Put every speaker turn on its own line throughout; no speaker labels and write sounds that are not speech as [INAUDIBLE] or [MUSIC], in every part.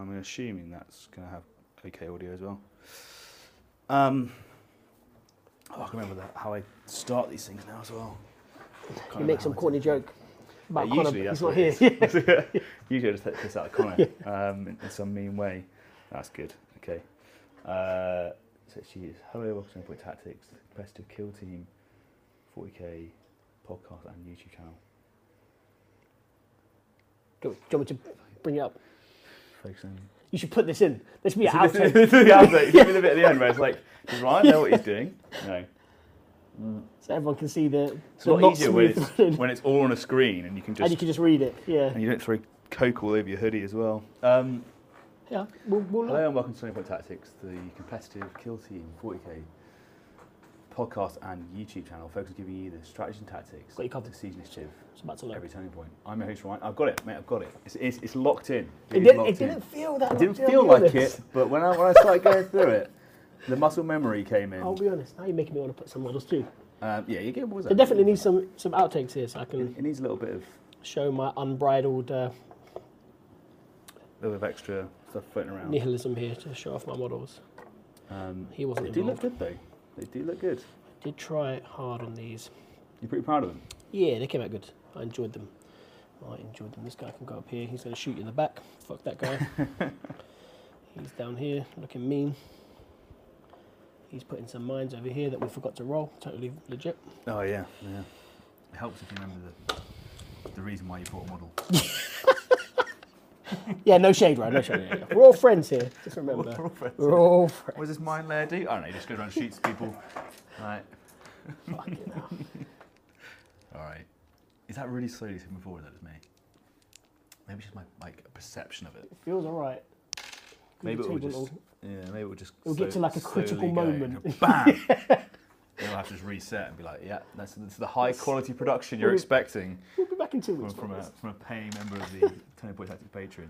I'm assuming that's going to have okay audio as well. Um, oh, I can remember that how I start these things now as well.
You make some corny joke about
Yeah,
Connor.
usually
He's not
what
here. [LAUGHS] [LAUGHS]
Usually I just take this out of Connor [LAUGHS] um, in, in some mean way. That's good. Okay. Uh, so she is hello, welcome to Point Tactics, competitive kill team, 40k podcast and YouTube channel.
do, you want me to bring it up?
Focusing.
You should put this in. This should be an outtake. [LAUGHS]
this is the outtake. Give me the bit at the end where it's like, [LAUGHS] does Ryan know what he's doing? No.
so everyone can see the.
It's a lot easier when it's, when it's all on a screen and you can just
and you can just read it. Yeah.
and you don't throw coke all over your hoodie as well. Um,
Yeah. We'll, we'll
Hello and welcome to Turning Point Tactics, the competitive kill team 40k podcast and YouTube channel, focused on giving you the strategies and tactics
Got you covered.
to seize initiative
It's about to load.
every turning point. I'm your host Ryan. I've got it, mate. I've got it. It's, it's, it's locked in.
It,
is
did,
locked
it didn't
in.
feel that.
It didn't feel like
honest.
it, but when I when I started going through it, the muscle memory came in.
I'll be honest. Now you're making me want to put some models too.
Um, yeah, you get what was that?
definitely needs some some outtakes here, so I can
It, it needs a little bit of
show my unbridled uh,
little bit of extra stuff floating around.
nihilism here to show off my models.
Um,
He wasn't
they do look good though. They do look good.
Did try hard on these.
You're pretty proud of them.
Yeah, they came out good. I enjoyed them. I enjoyed them. This guy can go up here. He's going to shoot you in the back. Fuck that guy. [LAUGHS] He's down here looking mean. He's putting some mines over here that we forgot to roll. Totally legit.
Oh yeah, yeah. It helps if you remember the the reason why you bought a model. [LAUGHS]
Yeah, no shade, right? No shade. Yeah, yeah. We're all friends here. Just remember.
We're all friends.
We're all friends.
What does this mine layer do? I don't know. He just goes around and shoots people. Right.
Fucking hell. [LAUGHS]
All right. Is that really slowly moving forward? That is me. Maybe it's just my like perception of it.
It feels all right.
Maybe it will just. Yeah, maybe it will just.
It'll get to, like, a critical moment.
Bam. [LAUGHS] You'll have to just reset and be like, yeah, that's, that's the high quality production you're
We'll-
expecting
We'll be back in two weeks.
from, a, from a paying member of the [LAUGHS] Turning Point Tactics Patreon.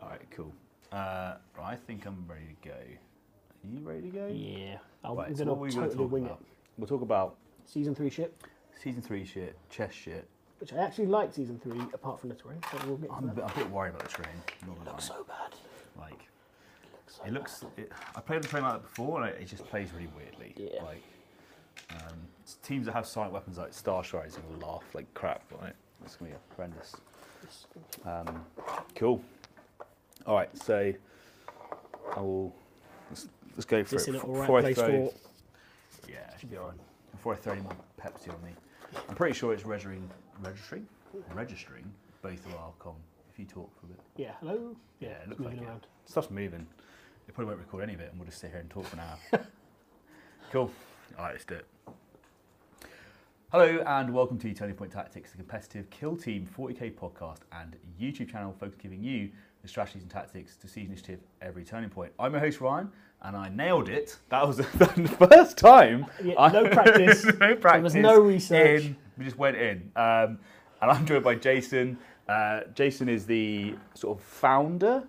All right, cool. Uh, I think I'm ready to go. Are you ready to go?
Yeah. I'm
Right, so
going
what are we
to totally wing
about? We'll talk about.
Season three shit,
season three shit, chess shit.
which I actually like season three, apart from the terrain. So we'll get
I'm a bit, I'm a bit worried about the train. Not gonna
looks so bad.
Like it looks. It, I played the train like that before, and it, it just plays really weirdly.
Yeah.
Like um, teams that have silent weapons like Starstriders are gonna laugh like crap it. It's gonna be horrendous. Um, cool. All right, so I will. Let's, let's go for
This
it. F-
alright
before I
place
throw-
for.
Yeah, it should be alright. Before I throw any more Pepsi on me, I'm pretty sure it's registering, registering, registering both of our com. If you talk for a bit,
Yeah. Hello.
yeah, it looks like
moving
it.
around.
Stuff's moving. It probably won't record any of it, and we'll just sit here and talk for an hour. [LAUGHS] cool. All right, let's do it. Hello and welcome to Turning Point Tactics, the competitive kill team 40k podcast and YouTube channel focused giving you the strategies and tactics to seize initiative every turning point. I'm your host Ryan, and I nailed it. That was [LAUGHS] the first time.
Yeah,
I-
no [LAUGHS] practice.
no practice.
no research.
In. We just went in, um, and I'm joined by Jason. Uh, Jason is the sort of founder,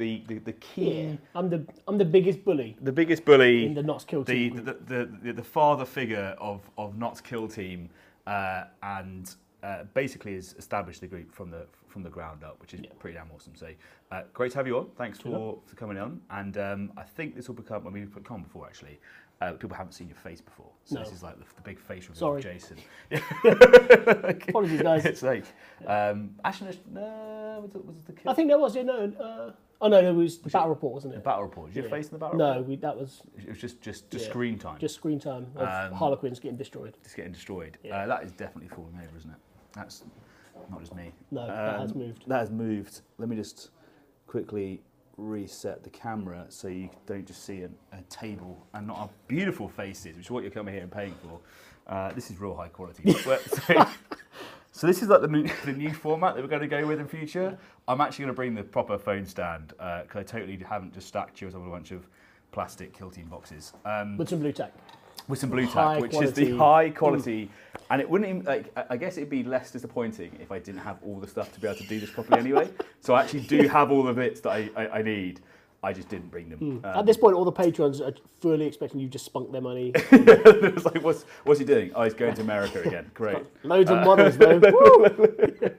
the the, the key,
Yeah. I'm the I'm the biggest bully
the biggest bully
in the Knots Kill team.
the, the, the, the father figure of, of Knott's Kill Team uh, and uh, basically has established the group from the from the ground up, which is
Yeah.
pretty damn awesome. So uh, great to have you on. Thanks for, for coming on. And um, I think this will become, when we've come before actually, uh, people haven't seen your face before. So
No.
this is like the, the big face reveal
Sorry.
of Jason. [LAUGHS] [LAUGHS]
Apologies, guys. [LAUGHS]
it's like, um, actually, no, was it, was it the kill?
I think there was. Yeah, no. Uh, oh no, there was the battle report, wasn't it?
the battle report. Did you
Yeah.
face in the battle
No,
report?
we, that was
It was just, just, just
Yeah.
screen time.
just screen time of
Um,
Harlequins getting destroyed.
just getting destroyed.
Yeah.
Uh, that is definitely falling over, isn't it? That's not just me.
No, that has
Um,
moved.
That has moved. Let me just quickly reset the camera so you don't just see a, a table and not our beautiful faces, which is what you're coming here and paying for. Uh, this is real high quality. [LAUGHS] So, so this is like the new, [LAUGHS] the new format that we're going to go with in future. I'm actually going to bring the proper phone stand because I totally haven't just stacked you on a bunch of plastic kill boxes. Um,
With some blue tack.
with some blue
High
tack, which is the high quality, and it wouldn't even like. I- I guess it'd be less disappointing if I didn't have all the stuff to be able to do this properly anyway. so I actually do have all the bits that I, I, I need. I just didn't bring them. Um,
At this point, all the patrons are fully expecting you to just spunk their money. [LAUGHS]
it was like, what's what's he doing? Oh, he's going to America again. [LAUGHS] Great.
Loads of models though. [LAUGHS]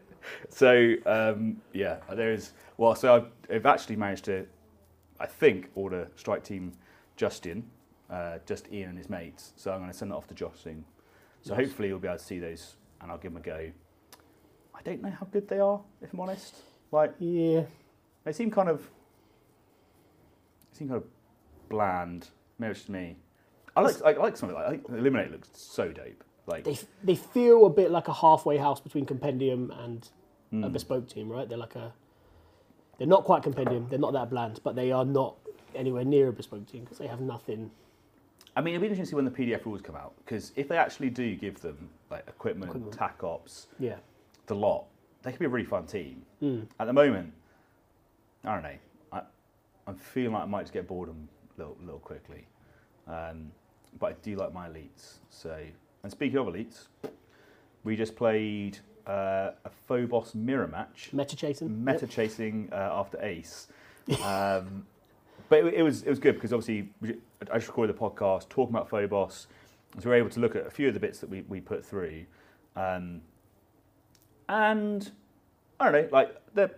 So um, yeah, there is. Well, so I've, I've actually managed to, I think, order strike team Justin, uh, just Ian and his mates. So I'm going to send that off to Josh soon. So
Nice.
hopefully you'll be able to see those, and I'll give them a go. I don't know how good they are, if I'm honest. Like
Yeah.
they seem kind of, seem kind of bland. Maybe it's just me. I like I like something like I think Eliminate looks so dope. Like
They, they feel a bit like a halfway house between Compendium and a
mm.
bespoke team, right? They're like a. They're not quite Compendium. They're not that bland, but they are not anywhere near a bespoke team because they have nothing.
I mean, it'll be interesting to see when the PDF rules come out because if they actually do give them like equipment,
Equipment.
tac ops,
Yeah.
the lot, they could be a really fun team.
Mm.
At the moment, I don't know. I, I'm feeling like I might just get bored of them a little, little quickly. Um, but I do like my elites. So, and speaking of elites, we just played uh, a Phobos mirror match,
Meta chasing.
meta chasing uh, after Ace. Um, [LAUGHS] but it, it was it was good because obviously I just recorded the podcast talking about Phobos, so we were able to look at a few of the bits that we, we put through, um, and I don't know, like they're.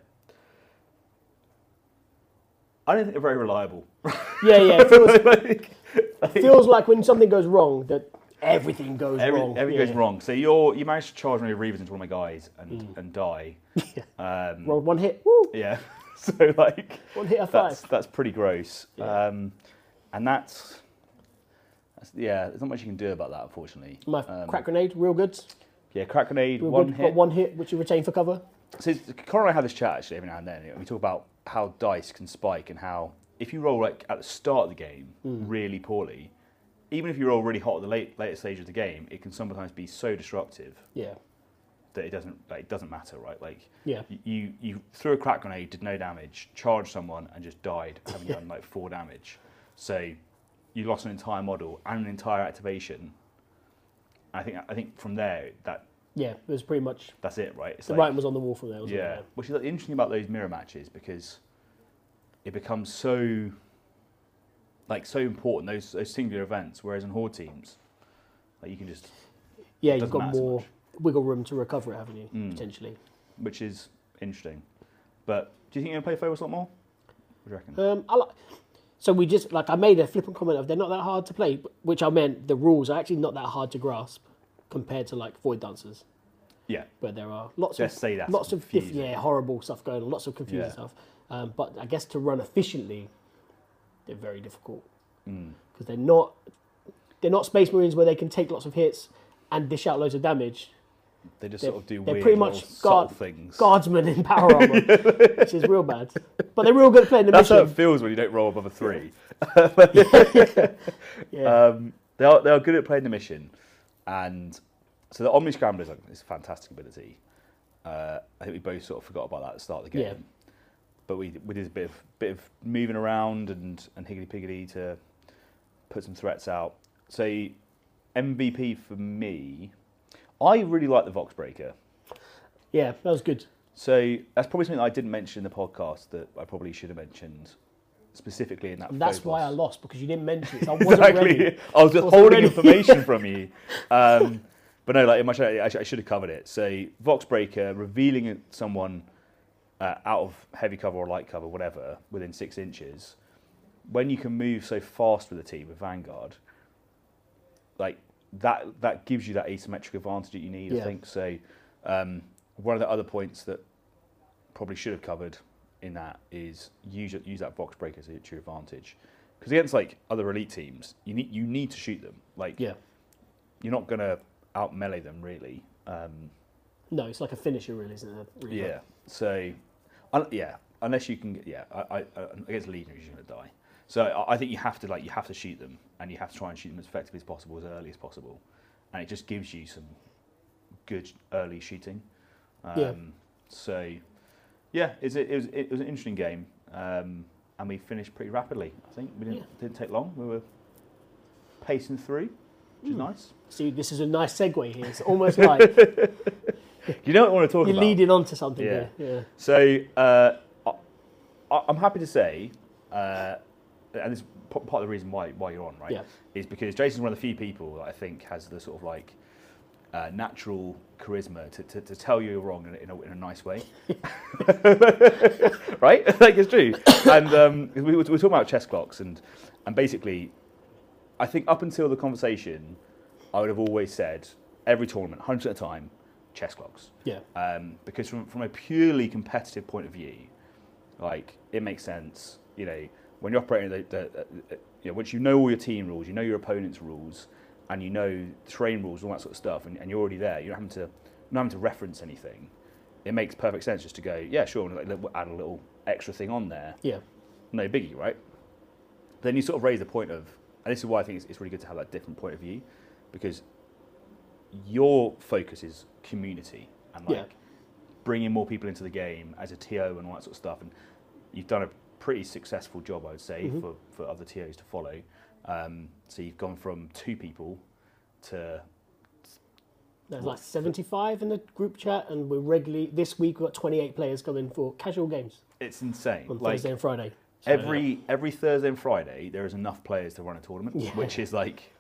I don't think they're very reliable.
Yeah, yeah. It [LAUGHS] feels,
Like,
feels like when something goes wrong that everything goes
every,
wrong.
everything
yeah.
goes wrong. So you're you managed to charge one of your Reivers into one of my guys and,
Mm.
and die. [LAUGHS] Um,
Rolled one hit. Woo!
yeah. [LAUGHS] so like
One hit a
that's
five.
that's pretty gross.
Yeah.
Um, and that's, that's yeah. There's not much you can do about that, unfortunately.
My
Um,
crack grenade, real good.
Yeah, crack grenade,
Real
one
good.
hit.
Got one hit, which you retain for cover.
So Connor and I have this chat actually every now and then. We talk about how dice can spike and how if you roll like at the start of the game
Hmm.
really poorly, even if you roll really hot at the late later stage of the game, it can sometimes be so disruptive
Yeah.
that it doesn't like, it doesn't matter, right? Like
Yeah.
you you threw a crack grenade, did no damage, charged someone and just died, having done like four damage. So you lost an entire model and an entire activation. I think I think from there that
Yeah. It was pretty much.
that's it, right? It's
The
like-
writing was on the wall from there. Wasn't
yeah,
It?
which is interesting about those mirror matches because it becomes so like so important those those singular events. Whereas in horde teams, like you can just,
Yeah. You've got more
much.
wiggle room to recover it, haven't you?
Mm.
Potentially.
which is interesting. But do you think you're gonna play Phobos a lot more? What do you reckon?
Um, I like. So we just like I made a flippant comment of they're not that hard to play, which I meant the rules are actually not that hard to grasp compared to like Void Dancers,
yeah,
where there are lots
just
of
say that.
lots of diff- yeah horrible stuff going on, lots of confusing
Yeah.
stuff. Um, but I guess to run efficiently, they're very difficult
Mm.
because they're not they're not Space Marines where they can take lots of hits and dish out loads of damage.
They just sort of do
they're
weird
pretty
little
much
subtle
guard-
things.
Guardsmen in power armor, [LAUGHS] which is real bad. But they're real good at playing the mission.
That's how it
mission.
feels when you don't roll above a three.
Yeah. [LAUGHS] [LAUGHS]
Um, they are they are good at playing the mission, and so the Omni Scrambler is a, is a fantastic ability. Uh, I think we both sort of forgot about that at the start of the game,
Yeah.
but we we did a bit of bit of moving around and and higgity piggity to put some threats out. So MVP for me, I really like the Vox Breaker.
yeah, that was good.
So that's probably something I didn't mention in the podcast that I probably should have mentioned specifically in that.
And that's why I lost because you didn't mention it. So I [LAUGHS] wasn't ready.
exactly. I was just
Wasn't
holding
ready.
information [LAUGHS] from you. Um, but no, like in my show, I, sh- I should have covered it. So Vox Breaker, revealing someone uh, out of heavy cover or light cover, whatever, within six inches. When you can move so fast with a team with Vanguard, like that, that gives you that asymmetric advantage that you need. I think so. Um, one of the other points that probably should have covered in that is use use that Vox Breaker to your advantage. Because against like other elite teams, you need you need to shoot them. Like
Yeah.
you're not gonna out melee them really. Um,
No, it's like a finisher, really, isn't it? Really
yeah. So, un- yeah, unless you can, yeah, I, I, uh, against legionaries you're gonna die. So I, I think you have to like you have to shoot them, and you have to try and shoot them as effectively as possible, as early as possible, and it just gives you some good early shooting. Um,
Yeah.
So, yeah, it's, it, was it was an interesting game, um, and we finished pretty rapidly. I think we didn't
Yeah.
didn't take long. We were pacing through, which is
Hmm.
nice.
See, this is a nice segue here. It's almost like [LAUGHS]
You know what I want to talk about.
you're
about?
leading on to something
Yeah.
here. Yeah.
So uh, I, I'm happy to say, uh, and this part of the reason why why you're on, right?
Yeah.
Is because Jason's one of the few people that I think has the sort of like uh, natural charisma to, to, to tell you you're wrong in a, in a, in a nice way. [LAUGHS] right? [LAUGHS] like it's true. And um, we, were, we were talking about chess clocks, and, and basically, I think up until the conversation, I would have always said every tournament, 100% of the time, chess clocks.
Yeah.
Um, because from, from a purely competitive point of view, like it makes sense. You know, when you're operating, the, the, the, you know, once you know all your team rules, you know your opponent's rules, and you know terrain rules, all that sort of stuff, and, and you're already there. You're not having to, not having to reference anything. It makes perfect sense just to go, yeah, sure, and like, add a little extra thing on there.
Yeah.
No biggie, right? Then you sort of raise the point of, and this is why I think it's, it's really good to have that different point of view, because your focus is community and like
Yeah.
bringing more people into the game as a TO and all that sort of stuff. And you've done a pretty successful job, I would say,
Mhm.
for, for other TOs to follow. Um, so you've gone from two people to
There's like 75 in the group chat, and we're regularly this week we've got 28 players coming for casual games
it's insane.
on
Like
Thursday and Friday. So,
every every Thursday and Friday, there is enough players to run a tournament,
Yeah.
which is like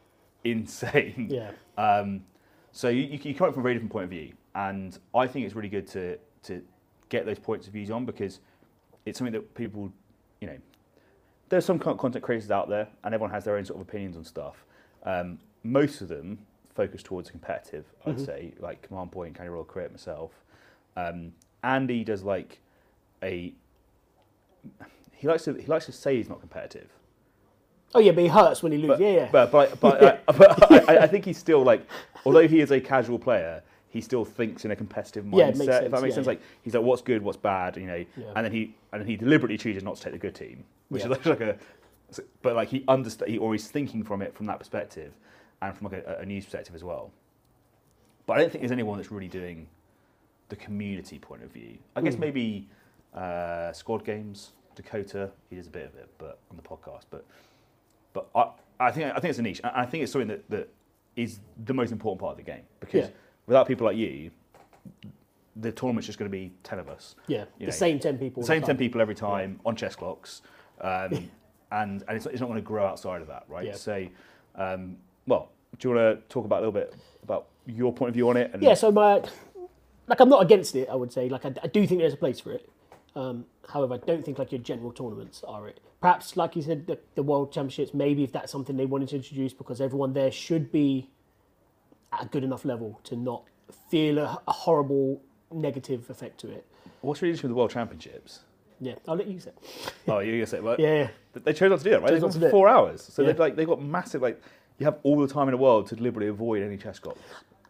insane.
yeah,
Um, so you, you, you come from a very different point of view, and I think it's really good to to get those points of views on because it's something that people, you know, there's some content creators out there, and everyone has their own sort of opinions on stuff. Um, most of them focus towards competitive, I'd
Mhm.
say, like Command Point, Candy Roll, Create myself. Um, Andy does like a. He likes to he likes to say he's not competitive,
oh yeah, but he hurts when he loses.
but,
yeah, yeah,
But but but, [LAUGHS] I, but I, I think he's still like, although he is a casual player, he still thinks in a competitive mindset.
Yeah, makes
If that makes
yeah,
sense,
yeah.
like he's like, what's good, what's bad, you know,
Yeah.
and then he and then he deliberately chooses not to take the good team, which is [LAUGHS] like a, but like he understand, he, he's thinking from it from that perspective, and from like a, a news perspective as well. But I don't think there's anyone that's really doing the community point of view. I guess
Mm.
maybe uh, squad games, Dakota, he does a bit of it, but on the podcast. But but I, I think I think it's a niche. and I think it's something that, that is the most important part of the game because
Yeah.
Without people like you, the tournament's just going to be ten of us,
yeah.
you
The
know,
same 10 people. the
same ten people every time on chess clocks, um, [LAUGHS] and and it's, it's not going to grow outside of that, right?
Yeah.
So, um, well, do you want to talk about a little bit about your point of view on it? And
Yeah, so my like I'm not against it. I would say like I, I do think there's a place for it. Um, however, I don't think like your general tournaments are it. Perhaps like you said, the, the World Championships. Maybe if that's something they wanted to introduce, because everyone there should be at a good enough level to not feel a, a horrible negative effect to it.
What's really interesting with the World Championships?
Yeah, I'll let you say.
Oh, you're gonna say,
Yeah, yeah.
they chose not to do that, right?
Chose
They've
not
gone
to
for
do it.
four hours, so
Yeah.
they've like they've got massive like you have all the time in the world to deliberately avoid any chess clocks.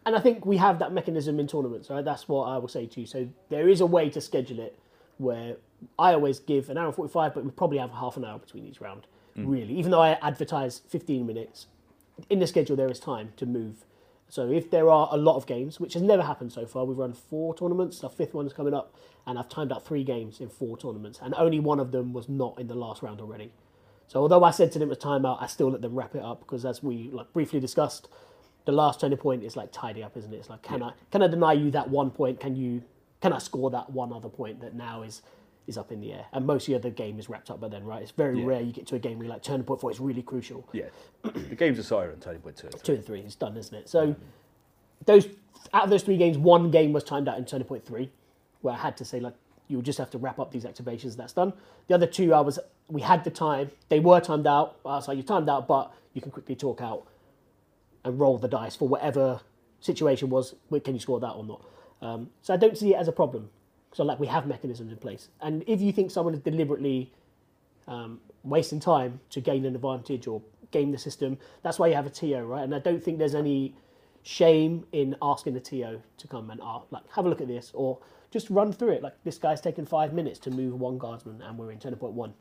And I think we have that mechanism in tournaments, right? That's what I will say to you. So there is a way to schedule it where I always give an hour and 45, but we probably have half an hour between each round, mm. really. Even though I advertise 15 minutes, in the schedule there is time to move. So if there are a lot of games, which has never happened so far, we've run four tournaments, our fifth one is coming up, and I've timed out three games in four tournaments, and only one of them was not in the last round already. So although I said to them it was timeout, I still let them wrap it up because as we like briefly discussed, the last turning point is like tidy up, isn't it? It's like can I can I deny you that one point? Can you can I score that one other point that now is is up in the air? And most of the other game is wrapped up by then, right? It's very
Yeah.
rare you get to a game where you're like turning point four is really crucial.
Yeah, [CLEARS THROAT] the games are on turning point two.
Two and three is done, isn't it? So those out of those three games, one game was timed out in turning point three, where I had to say like you'll just have to wrap up these activations. That's done. The other two, I was we had the time. They were timed out. I was like, you timed out, but you can quickly talk out and roll the dice for whatever situation was. Can you score that or not? Um, so I don't see it as a problem. So like we have mechanisms in place, and if you think someone is deliberately um, wasting time to gain an advantage or game the system, that's why you have a TO, right? And I don't think there's any shame in asking the TO to come and uh, like have a look at this or just run through it. Like this guy's taken five minutes to move one guardsman, and we're in turn point one.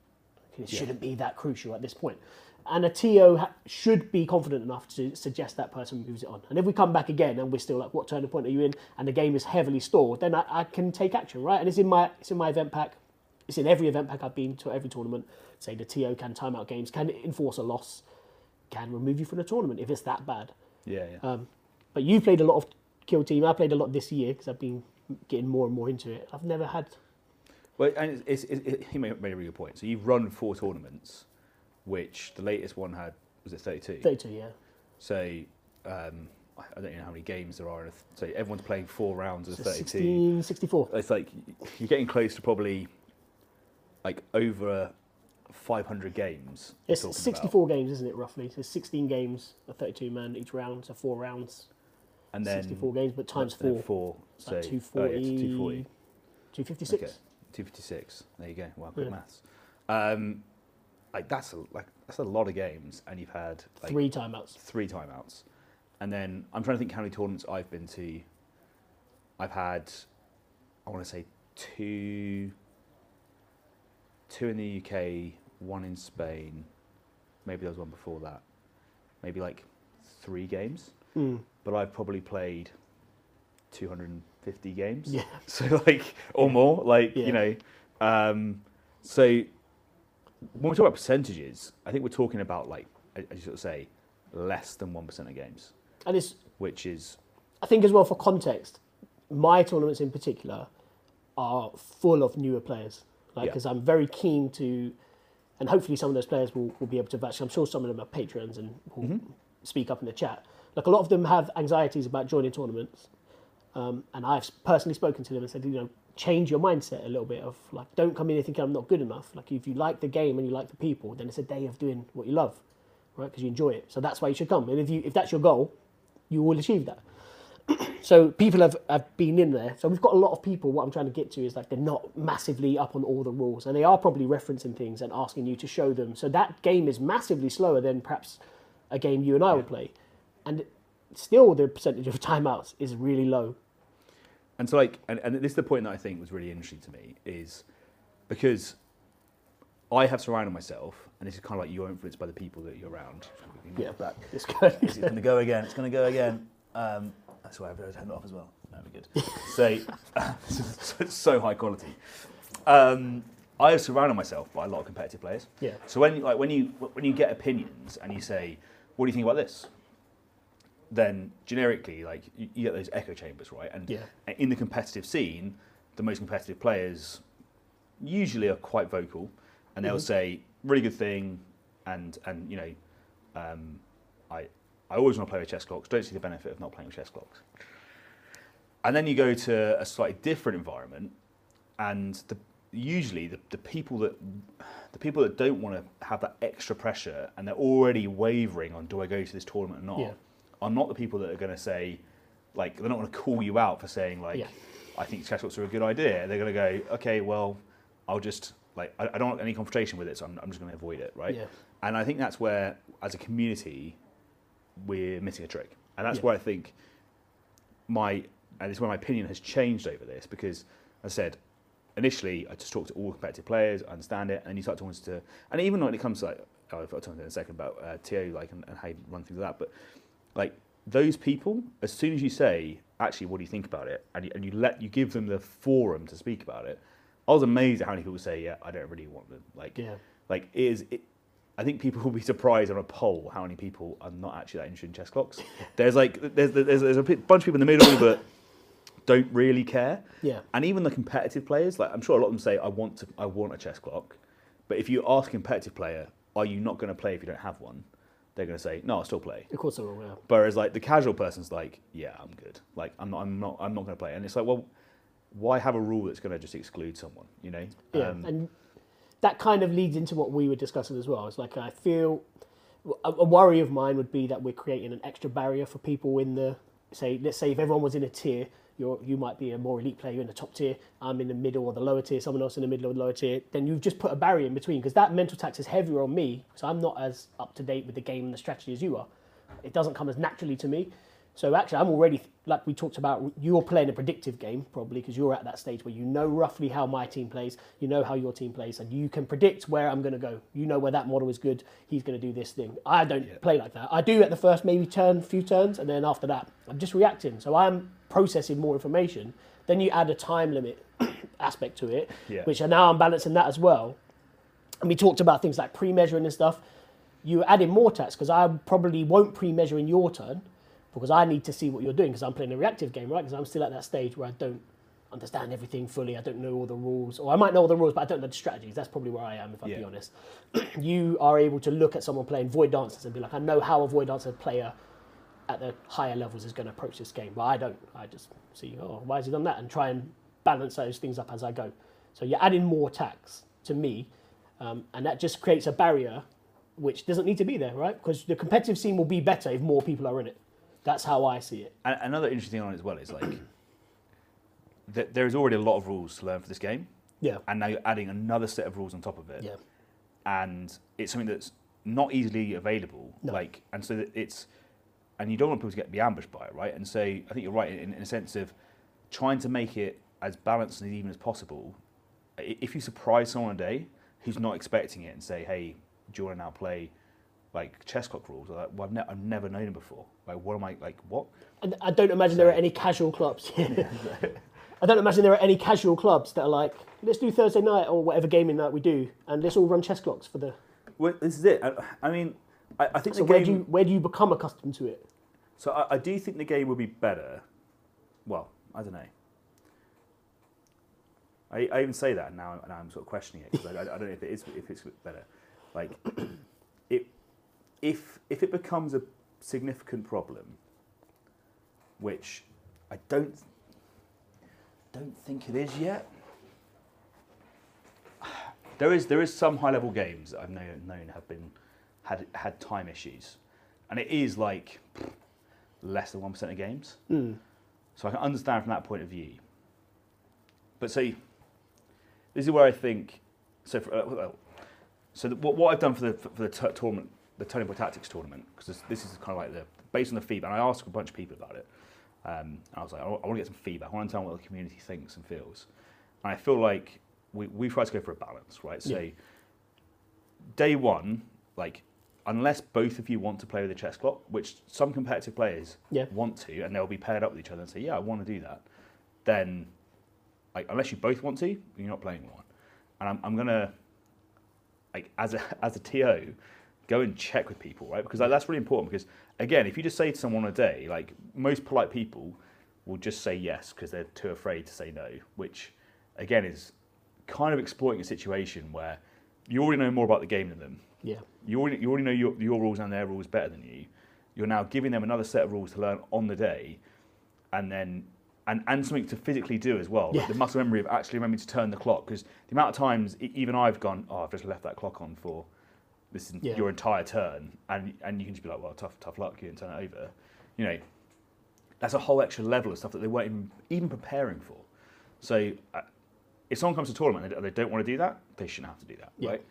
It shouldn't be that crucial at this point. And a TO ha- should be confident enough to suggest that person moves it on. And if we come back again and we're still like, what turning point are you in? And the game is heavily stalled, then I, I can take action, right? And it's in my it's in my event pack. It's in every event pack I've been to, every tournament. Say the TO can timeout games, can enforce a loss, can remove you from the tournament if it's that bad.
Yeah, yeah.
Um, but you played a lot of Kill Team. I played a lot this year because I've been getting more and more into it. I've never had.
Well, and it's, it's, it, he made a really good point. So you've run four tournaments, which the latest one had was it 32.
32, yeah.
So um, I don't know how many games there are. So everyone's playing four rounds of
So
32.
16, 64.
It's like you're getting close to probably like over 500 games.
It's
talking
64 games, isn't it, roughly? So 16 games, a 32 man each round, so four rounds,
and then
64 games, but times four,
four. So
like
oh,
240,
yeah, 240.
256.
Okay, 256. There you go. Wow, good
Yeah.
maths. Um, like that's a like that's a lot of games, and you've had like
Three timeouts.
three timeouts. And then I'm trying to think how many tournaments I've been to. I've had, I want to say two, two in the UK, one in Spain. Maybe there was one before that. Maybe like three games.
Mm.
But I've probably played 250 games.
Yeah. [LAUGHS]
So like, or more, like,
Yeah.
you know. Um, so when we talk about percentages, I think we're talking about like, as you sort of say, less than 1% of games,
And it's,
which is,
I think, as well for context, my tournaments in particular are full of newer players. Like,
Yeah.
because I'm very keen to, and hopefully some of those players will, will be able to vouch. I'm sure some of them are patrons and will
Mm-hmm.
speak up in the chat. Like, a lot of them have anxieties about joining tournaments. Um, and I've personally spoken to them and said, you know, change your mindset a little bit of like, don't come in and think I'm not good enough. Like, if you like the game and you like the people, then it's a day of doing what you love, right? Because you enjoy it. So that's why you should come. And if you if that's your goal, you will achieve that. [CLEARS THROAT] so people have, have been in there. So we've got a lot of people. What I'm trying to get to is like they're not massively up on all the rules, and they are probably referencing things and asking you to show them. So that game is massively slower than perhaps a game you and I would play, and still the percentage of [LAUGHS] timeouts is really low.
And so like, and, and this is the point that I think was really interesting to me is because I have surrounded myself, and this is kind of like you're influenced by the people that you're around.
Yeah.
Back.
It's.
It's going to go again. It's going to go again. Um, that's why I've turned it off as well. That'd be good. [LAUGHS] So, [LAUGHS] so, so high quality. Um, I have surrounded myself by a lot of competitive players.
Yeah.
So when like when you when you get opinions and you say, "What do you think about this?" Then generically, like you, you get those echo chambers, right? And
Yeah.
in the competitive scene, the most competitive players usually are quite vocal, and they'll
Mhm.
say, "Really good thing," and and you know, um, I I always want to play with chess clocks. Don't see the benefit of not playing with chess clocks. And then you go to a slightly different environment, and the, usually the, the people that the people that don't want to have that extra pressure and they're already wavering on do I go to this tournament or not
Yeah.
Are not the people that are going to say like they're not going to call you out for saying like
Yeah.
I think clocks are a good idea. They're going to go okay, well I'll just like I, I don't want any confrontation with it, so I'm, I'm just going to avoid it, right?
Yeah.
And I think that's where, as a community, we're missing a trick. And that's
Yeah.
where I think my, and this is where my opinion has changed over this because, as I said, initially I just talked to all competitive players, I understand it, and you start talking to, and even when it comes to like, oh, I'll talk in a second about uh, TO, like, and, and how you run things like that, but like those people, as soon as you say, actually, what do you think about it, and you, and you let, you give them the forum to speak about it, I was amazed at how many people say, yeah, I don't really want them. Like,
Yeah.
like it is it, I think people [LAUGHS] will be surprised on a poll how many people are not actually that interested in chess clocks. [LAUGHS] There's like there's there's, there's a bunch of people in the middle that don't really care,
Yeah.
and even the competitive players. Like I'm sure a lot of them say, I want to I want a chess clock, but if you ask a competitive player, are you not going to play if you don't have one? They're going to say, no, I'll still play.
Of course, I will. Yeah.
Whereas like the casual person's like, yeah, I'm good. Like I'm not I'm not I'm not going to play. And it's like, well, why have a rule that's going to just exclude someone? You know?
Yeah,
Um,
and that kind of leads into what we were discussing as well. It's like I feel a worry of mine would be that we're creating an extra barrier for people in the say. Let's say if everyone was in a tier, you're you might be a more elite player in the top tier. I'm in the middle or the lower tier. Someone else in the middle or the lower tier. Then you've just put a barrier in between because that mental tax is heavier on me because I'm not as up to date with the game and the strategy as you are. It doesn't come as naturally to me. So actually, I'm already like we talked about. You're playing a predictive game probably because you're at that stage where you know roughly how my team plays, you know how your team plays, and you can predict where I'm going to go. You know where that model is good. He's going to do this thing. I don't play like that. I do at the first maybe turn, few turns, and then after that, I'm just reacting. So I'm processing more information. Then you add a time limit [COUGHS] aspect to it,
Yeah.
which now I'm balancing that as well. And we talked about things like pre-measuring and stuff. You add in more tax because I probably won't pre-measure in your turn because I need to see what you're doing because I'm playing a reactive game, right? Because I'm still at that stage where I don't understand everything fully. I don't know all the rules, or I might know all the rules, but I don't know the strategies. That's probably where I am, if I be
Yeah.
honest. [CLEARS THROAT] you are able to look at someone playing Void Dancers and be like, I know how a Void Dancer player at the higher levels is going to approach this game, but I don't. I just see, oh, why has he done that, and try and balance those things up as I go. So you're adding more tax to me, um, and that just creates a barrier which doesn't need to be there, right? Because the competitive scene will be better if more people are in it. That's how I see it.
And another interesting thing on it as well is like [CLEARS THROAT] that there is already a lot of rules to learn for this game,
Yeah.
and now you're adding another set of rules on top of it.
Yeah.
and it's something that's not easily available.
No.
Like, and so that it's, and you don't want people to get be ambushed by it, right? And so I think you're right in, in a sense of trying to make it as balanced and even as possible. If you surprise someone a day who's not expecting it and say, "Hey, do you want to now play like chess clock rules?" Like, well, I've, ne- I've never known it before. Like, what am I like? What?
And I don't imagine there are any casual clubs. [LAUGHS] I don't imagine there are any casual clubs that are like, let's do Thursday night or whatever gaming night we do, and let's all run chess clocks for the.
Well, this is it. I, I mean, I, I think
So
the
where
game.
do you where do you become accustomed to it?
So I, I do think the game will be better. Well, I don't know. I, I even say that and now, and I'm sort of questioning it because I, I don't know if it is if it's better. Like, [CLEARS THROAT] it, if if it becomes a significant problem, which I don't don't think it is yet. [SIGHS] There is there is some high level games that I've known, known have been had had time issues, and it is like less than one percent of games. So I can understand from that point of view. But see, this is where I think. So, for, uh, well, so the, what, what I've done for the for the tournament, the Tony Boy Tactics tournament, because this, this is kind of like the based on the feedback. And I asked a bunch of people about it, um, and I was like, I want to get some feedback. I want to know what the community thinks and feels. And I feel like we we try to go for a balance, right? So,
Yeah.
day one, like unless both of you want to play with a chess clock, which some competitive players
Yeah.
want to, and they'll be paired up with each other and say, "Yeah, I want to do that," then, like, unless you both want to, you're not playing one. And I'm, I'm gonna, like, as a [LAUGHS] as a TO, go and check with people, right? Because like, that's really important. Because again, if you just say to someone a day, like most polite people will just say yes because they're too afraid to say no, which again is kind of exploiting a situation where you already know more about the game than them
Yeah.
you already, you already know your, your rules and their rules better than you. You're now giving them another set of rules to learn on the day, and then and, and something to physically do as well. Like
Yeah.
the muscle memory of actually remembering to turn the clock because the amount of times even I've gone, oh, I've just left that clock on for this is
Yeah.
your entire turn, and and you can just be like, well, tough tough luck, you didn't turn it over. You know, that's a whole extra level of stuff that they weren't even, even preparing for. So uh, if someone comes to a tournament and they don't want to do that, they shouldn't have to do that,
Yeah.
right?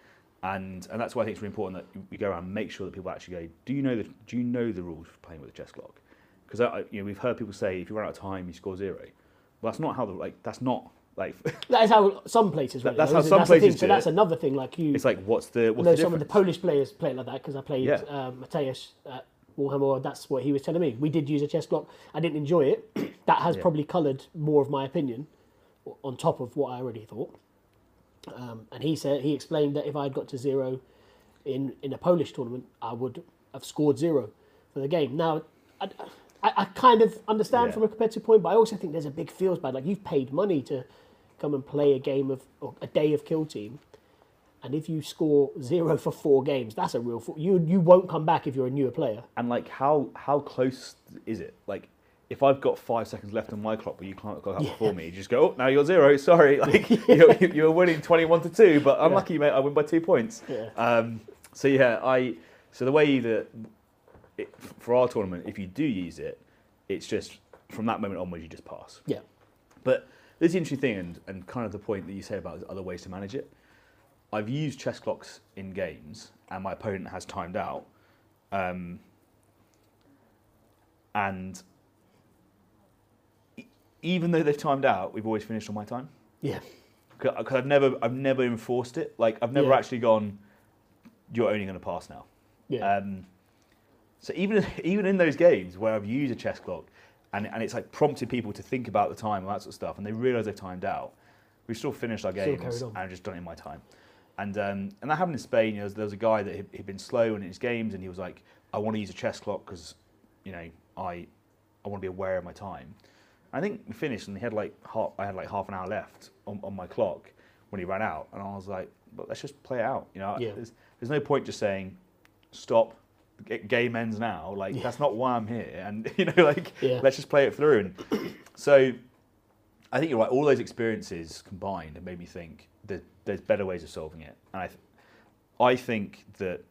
And and that's why I think it's really important that we go around and make sure that people actually go, do you know the do you know the rules for playing with a chess clock? Because you know we've heard people say if you run out of time you score zero. Well, that's not how the like that's not like [LAUGHS]
That is how some places. it,
that's
though,
how some
thing.
places
So that's another thing. Like you,
it's like what's the what's the
some of the? Polish players play it like that because I played
Yeah.
um, Mateusz at Warhammer. That's what he was telling me. We did use a chess clock. I didn't enjoy it. [CLEARS THROAT] that has
Yeah.
probably coloured more of my opinion on top of what I already thought. Um, and he said he explained that if I had got to zero in in a Polish tournament, I would have scored zero for the game. Now, I, I, I kind of understand
Yeah.
from a competitive point, but I also think there's a big feels bad. Like you've paid money to come and play a game of or a day of kill team. And if you score zero for four games, that's a real. Fo- you you won't come back if you're a newer player.
And like how how close is it? Like if I've got five seconds left on my clock, but you can't go up before me, you just go, oh, now you're zero. [LAUGHS] Sorry, like you're, you're winning twenty-one to two, but unlucky, mate. I win by two points.
Yeah.
Um, so yeah, I so the way that it, for our tournament, if you do use it, it's just from that moment onwards you just pass.
Yeah,
But this is the interesting thing, and, and kind of the point that you say about other ways to manage it. I've used chess clocks in games, and my opponent has timed out. Um, and e- even though they've timed out, we've always finished on my time
yeah,
because I've never, I've never enforced it. Like I've never
Yeah.
actually gone. You're only going to pass now.
yeah,
Um, so even [LAUGHS] even in those games where I've used a chess clock, and and it's like prompted people to think about the time and that sort of stuff, and they realise they've timed out, we've still finished our
Still
games and just done it in my time. And um, and that happened in Spain. You know, there was a guy that had, had been slow in his games, and he was like, "I want to use a chess clock because, you know, I I want to be aware of my time." I think we finished, and he had like half, I had like half an hour left on, on my clock when he ran out, and I was like, "But let's just play it out." You know,
Yeah.
there's, there's no point just saying, "Stop, g- game ends now. Like that's not why I'm here. And [LAUGHS] you know, like
Yeah.
let's just play it through. And so I think you're right. All those experiences combined have made me think that there's better ways of solving it. And I, th- I think that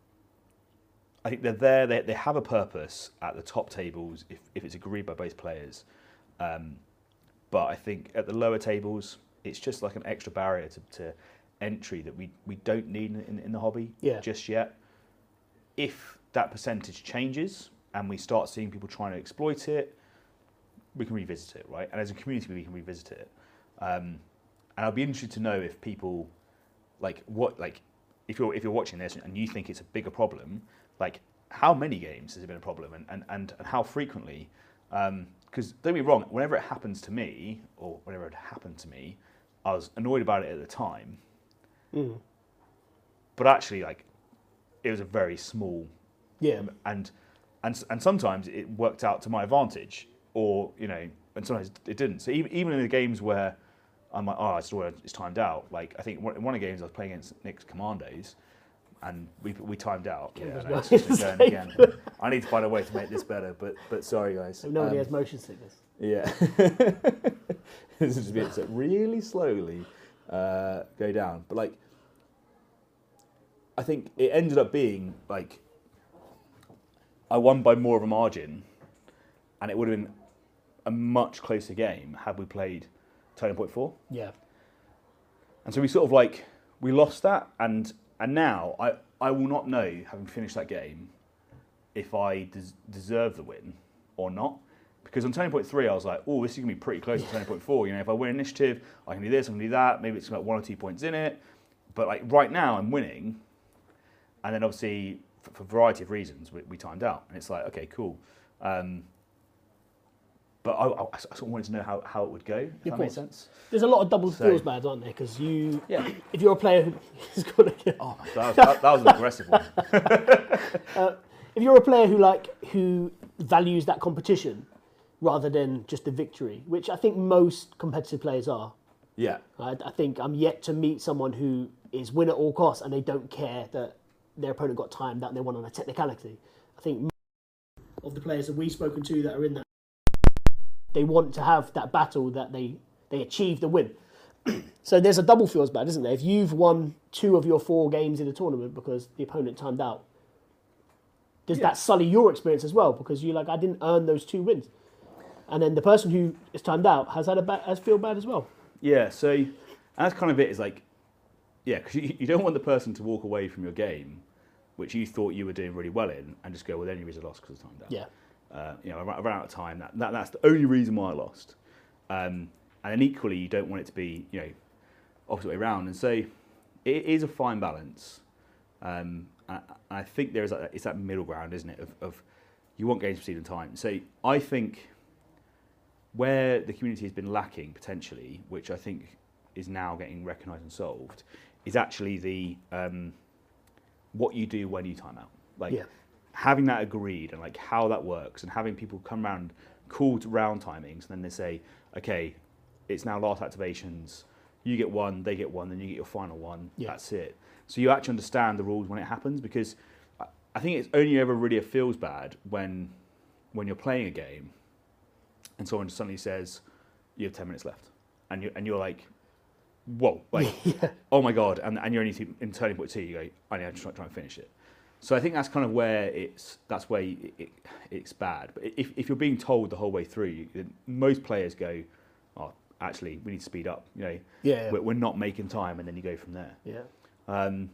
I think they're there. They, they have a purpose at the top tables if, if it's agreed by both players. Um, but I think at the lower tables, it's just like an extra barrier to, to entry that we, we don't need in, in the hobby
Yeah.
just yet. If that percentage changes and we start seeing people trying to exploit it, we can revisit it, right? And as a community, we can revisit it. Um, and I'll be interested to know if people, like, what, like, if you're if you're watching this and you think it's a bigger problem, like, how many games has it been a problem, and and and, and how frequently? Because don't be wrong, whenever it happens to me, or whenever it happened to me, I was annoyed about it at the time. But actually, like, it was a very small
Yeah.
and and and sometimes it worked out to my advantage, or you know, and sometimes it didn't. So even even in the games where I'm like, oh, it's it's timed out. Like I think one- in one of the games I was playing against Nick's Commandos, and we we timed out. Yeah,
was
no, it's
right.
just [LAUGHS] again. I need to find a way to make this better, but but sorry guys.
Nobody
Um,
has motion sickness.
yeah. [LAUGHS] this is just bits that really slowly uh, go down. But like, I think it ended up being like I won by more of a margin, and it would have been a much closer game had we played Turning Point Four.
Yeah.
And so we sort of like we lost that, and and now I I will not know having finished that game if I des- deserve the win or not. Because on turning point three, I was like, oh, this is gonna be pretty close to turning point four. You know, if I win initiative, I can do this, I can do that. Maybe it's got one or two points in it. But like right now, I'm winning, and then obviously for, for a variety of reasons, we, we timed out, and it's like, okay, cool. Um, but I, I, I sort of wanted to know how, how it would go. If
Of
that makes sense.
There's a lot of double
So-
feels bad, aren't there? Because you,
Yeah. [COUGHS]
if you're a player who [LAUGHS] is going to,
Oh that was, that, that was an aggressive one. [LAUGHS]
if you're a player who like who values that competition rather than just the victory, which I think most competitive players are.
Yeah.
I, I think I'm yet to meet someone who is win at all costs and they don't care that their opponent got timed out and they won on a technicality. I think of the players that we've spoken to that are in that, they want to have that battle that they they achieve the win. [CLEARS THROAT] so there's a double feels bad, isn't there? If you've won two of your four games in a tournament because the opponent timed out, does
Yeah.
that sully your experience as well? Because you're like, I didn't earn those two wins, and then the person who is timed out has had a bad, has feel bad as well.
Yeah, so that's kind of it. Is like, yeah, because you, you don't want the person to walk away from your game, which you thought you were doing really well in, and just go, well, then you a lost because of time down.
Yeah.
Uh, you know, I ran, out of time. That, that that's the only reason why I lost. Um, and then equally, you don't want it to be, you know, opposite way around. And so, it is a fine balance. Um, and I, I think there is that, it's that middle ground, isn't it? Of, of you want games to proceed in time. So I think where the community has been lacking potentially, which I think is now getting recognised and solved, is actually the um, what you do when you time out. Like
Yeah.
having that agreed and like how that works and having people come around called round timings and then they say, okay, it's now last activations. You get one, they get one, then you get your final one.
Yeah.
That's it. So you actually understand the rules when it happens because I- think it's only ever really feels bad when when you're playing a game and someone suddenly says you have 10 minutes left and you and you're like whoa like [LAUGHS] oh my god and, and you're only in turning point two you go i need to try, try and finish it so i think that's kind of where it's that's where it, it, it's bad but if, if you're being told the whole way through most players go oh actually we need to speed up you know
Yeah.
we're, we're not making time and then you go from there
Yeah.
um,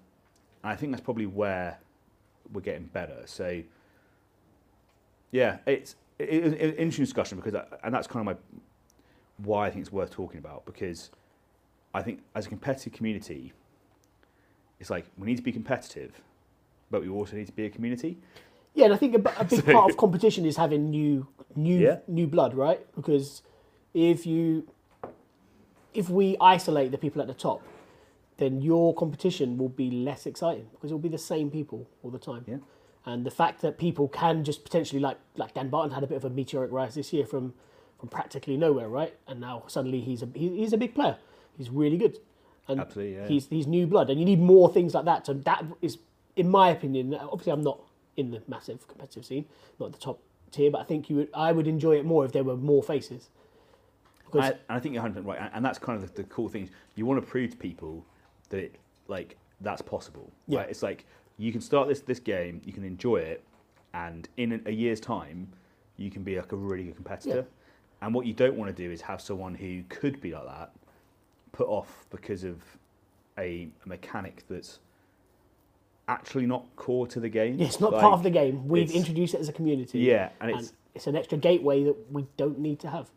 and I think that's probably where we're getting better. So, yeah, it's it, it, an interesting discussion because, I, and that's kind of my why I think it's worth talking about because I think as a competitive community, it's like we need to be competitive, but we also need to be a community.
Yeah, and I think a big
So- [LAUGHS]
part of competition is having new, new,
Yeah.
new blood, right? Because if you, if we isolate the people at the top, then your competition will be less exciting because it will be the same people all the time.
Yeah.
And the fact that people can just potentially, like like Dan Barton had a bit of a meteoric rise this year from from practically nowhere, right? And now suddenly he's a he, he's a big player. He's really good. And
Absolutely, yeah.
he's he's new blood, and you need more things like that. So that is, in my opinion, obviously I'm not in the massive competitive scene, not the top tier. But I think you would, I would enjoy it more if there were more faces. Because
And, and I think you're 100 right, and, and that's kind of the, the cool thing. You want to prove to people that it, like that's possible.
Yeah.
Right? It's like you can start this this game, you can enjoy it, and in a year's time, you can be like a really good competitor.
Yeah.
And what you don't want to do is have someone who could be like that put off because of a, a mechanic that's actually not core to the game.
it's not
Like,
part of the game. We've introduced it as a community.
Yeah, and
and
it's
it's an extra gateway that we don't need to have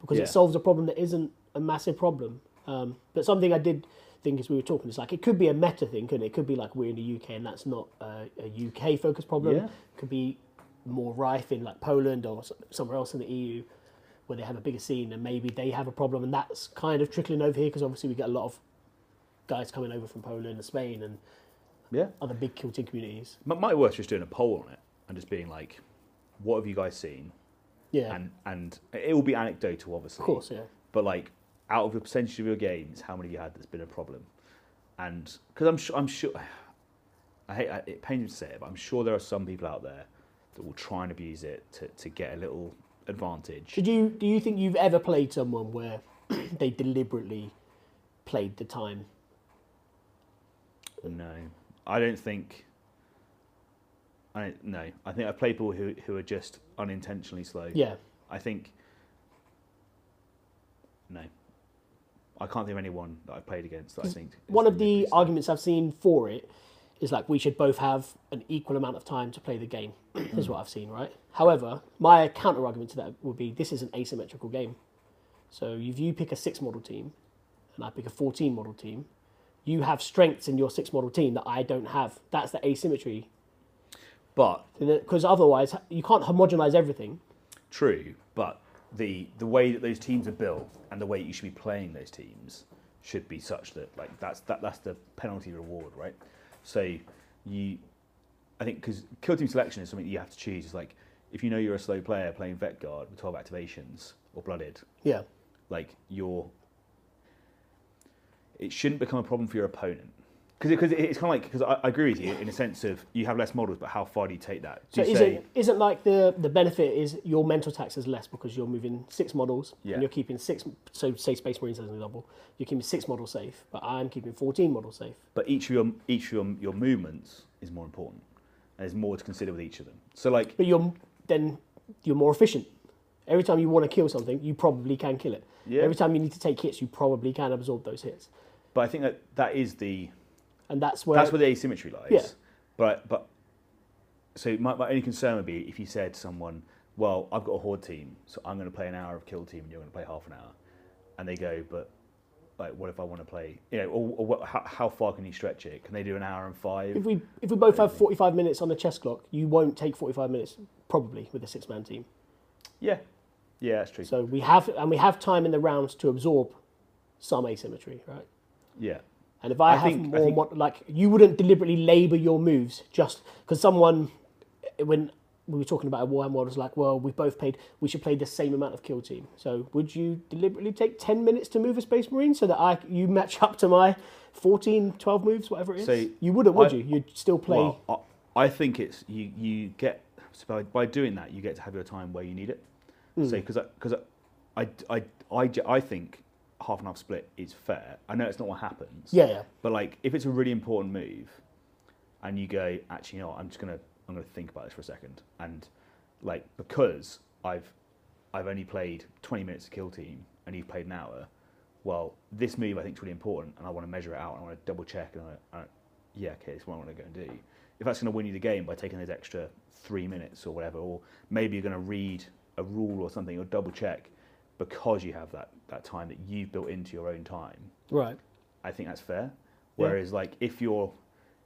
because
Yeah.
it solves a problem that isn't a massive problem. Um, but something I did think as we were talking is like it could be a meta thing, couldn't it? It could be like we're in the UK and that's not a, a UK focused problem.
Yeah.
It could be more rife in like Poland or somewhere else in the EU where they have a bigger scene and maybe they have a problem and that's kind of trickling over here because obviously we get a lot of guys coming over from Poland and Spain and
yeah.
other big kill team communities.
It might be worth just doing a poll on it and just being like, what have you guys seen?
Yeah,
And and it will be anecdotal, obviously.
of course, yeah.
But like, out of the percentage of your games, how many have you had that's been a problem? And because I'm sure, I'm [SIGHS] sure, I hate I- it pains me to say it, but I'm sure there are some people out there that will try and abuse it to, to get a little advantage.
Did you do you think you've ever played someone where [CLEARS THROAT] they deliberately played the time?
No, I don't think. I don't, no, I think I've played people who who are just unintentionally slow.
Yeah,
I think no. I can't think of anyone that I've played against that I think.
one of the
slow.
arguments I've seen for it is like we should both have an equal amount of time to play the game. [CLEARS THROAT] is what I've seen, right? However, my counter argument to that would be this is an asymmetrical game. So if you pick a six model team, and I pick a fourteen model team, you have strengths in your six model team that I don't have. That's the asymmetry.
But
Because otherwise, you can't homogenize everything.
true, but the the way that those teams are built and the way you should be playing those teams should be such that like that's that that's the penalty reward, right? So you, I think because kill team selection is something you have to choose. It's like if you know you're a slow player playing vet guard with 12 activations or blooded,
Yeah.
like you're it shouldn't become a problem for your opponent because it, it's kind of like because I, I agree with you in a sense of you have less models but how far do you take that do
So is
say
it isn't like the the benefit is your mental tax is less because you're moving six models
Yeah.
and you're keeping six. So say Space Marines as an example, you're keeping six models safe, but I'm keeping fourteen models safe.
but each of your each of your, your movements is more important and there's more to consider with each of them so like
But you're then you're more efficient. Every time you want to kill something, you probably can kill it.
Yeah.
Every time you need to take hits, you probably can absorb those hits,
but I think that that is the
and that's where
that's where the asymmetry lies.
Yeah.
but but so my, my only concern would be if you said to someone well I've got a horde team so I'm going to play an hour of kill team and you're going to play half an hour. And they go but like what if I want to play you know or, or what, how, how far can you stretch it? Can they do an hour and five?
If we if we both have forty five minutes on the chess clock, you won't take forty five minutes probably with a six man team.
yeah. Yeah that's true.
So we have and we have time in the rounds to absorb some asymmetry, right?
yeah
And if I,
I
have
think- I
more,
think-
mod- like you wouldn't deliberately labour your moves just because someone, when we were talking about a Warhammer, world, was like, well, we both played, we should play the same amount of kill team. So would you deliberately take ten minutes to move a Space Marine so that I you match up to my 14, 12 moves, whatever it is?
So,
you wouldn't, would
I-
you? You'd still play.
Well, I, I think it's you. You get so by, by doing that, you get to have your time where you need it.
Hmm.
So because because I, I, I, I, I think half and half split is fair. I know it's not what happens.
yeah, yeah,
But like, if it's a really important move, and you go, actually, you know, what, I'm just gonna, I'm gonna think about this for a second, and like because I've, I've only played 20 minutes of kill team, and you've played an hour. Well, this move I think is really important, and I want to measure it out, and I want to double check, and I, I, yeah, okay, it's what I want to go and do. If that's going to win you the game by taking those extra three minutes or whatever, or maybe you're going to read a rule or something or double check because you have that, that time that you've built into your own time.
right.
I think that's fair.
Yeah.
Whereas, like, if your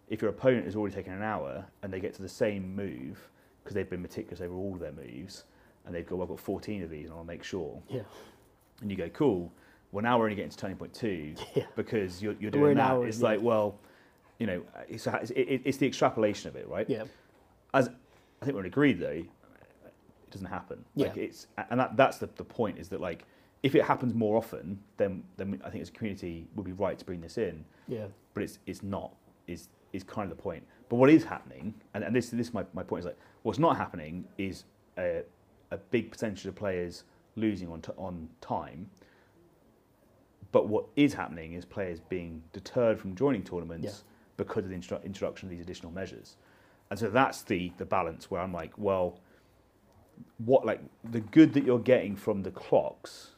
if your opponent has already taken an hour and they get to the same move because they've been meticulous over all their moves, and they've got, well, I've got 14 of these, and I'll make sure.
Yeah,
And you go, cool. Well, now we're only getting to turning point two [LAUGHS]
Yeah.
because you're, you're
We're
doing
an
that.
hour
it's
yeah.
like, well, you know, it's, it's, it's the extrapolation of it, right?
yeah,
As I think we're agreed though, it doesn't happen. Like
Yeah.
it's and that that's the, the point is that like if it happens more often, then then I think as a community would be right to bring this in
yeah.
but it's it's not is is kind of the point. But what is happening, and, and this this is my, my point is like what's not happening is a, a big percentage of players losing on t- on time. But what is happening is players being deterred from joining tournaments
Yeah.
because of the instru- introduction of these additional measures. And so that's the the balance where I'm like, well, what like the good that you're getting from the clocks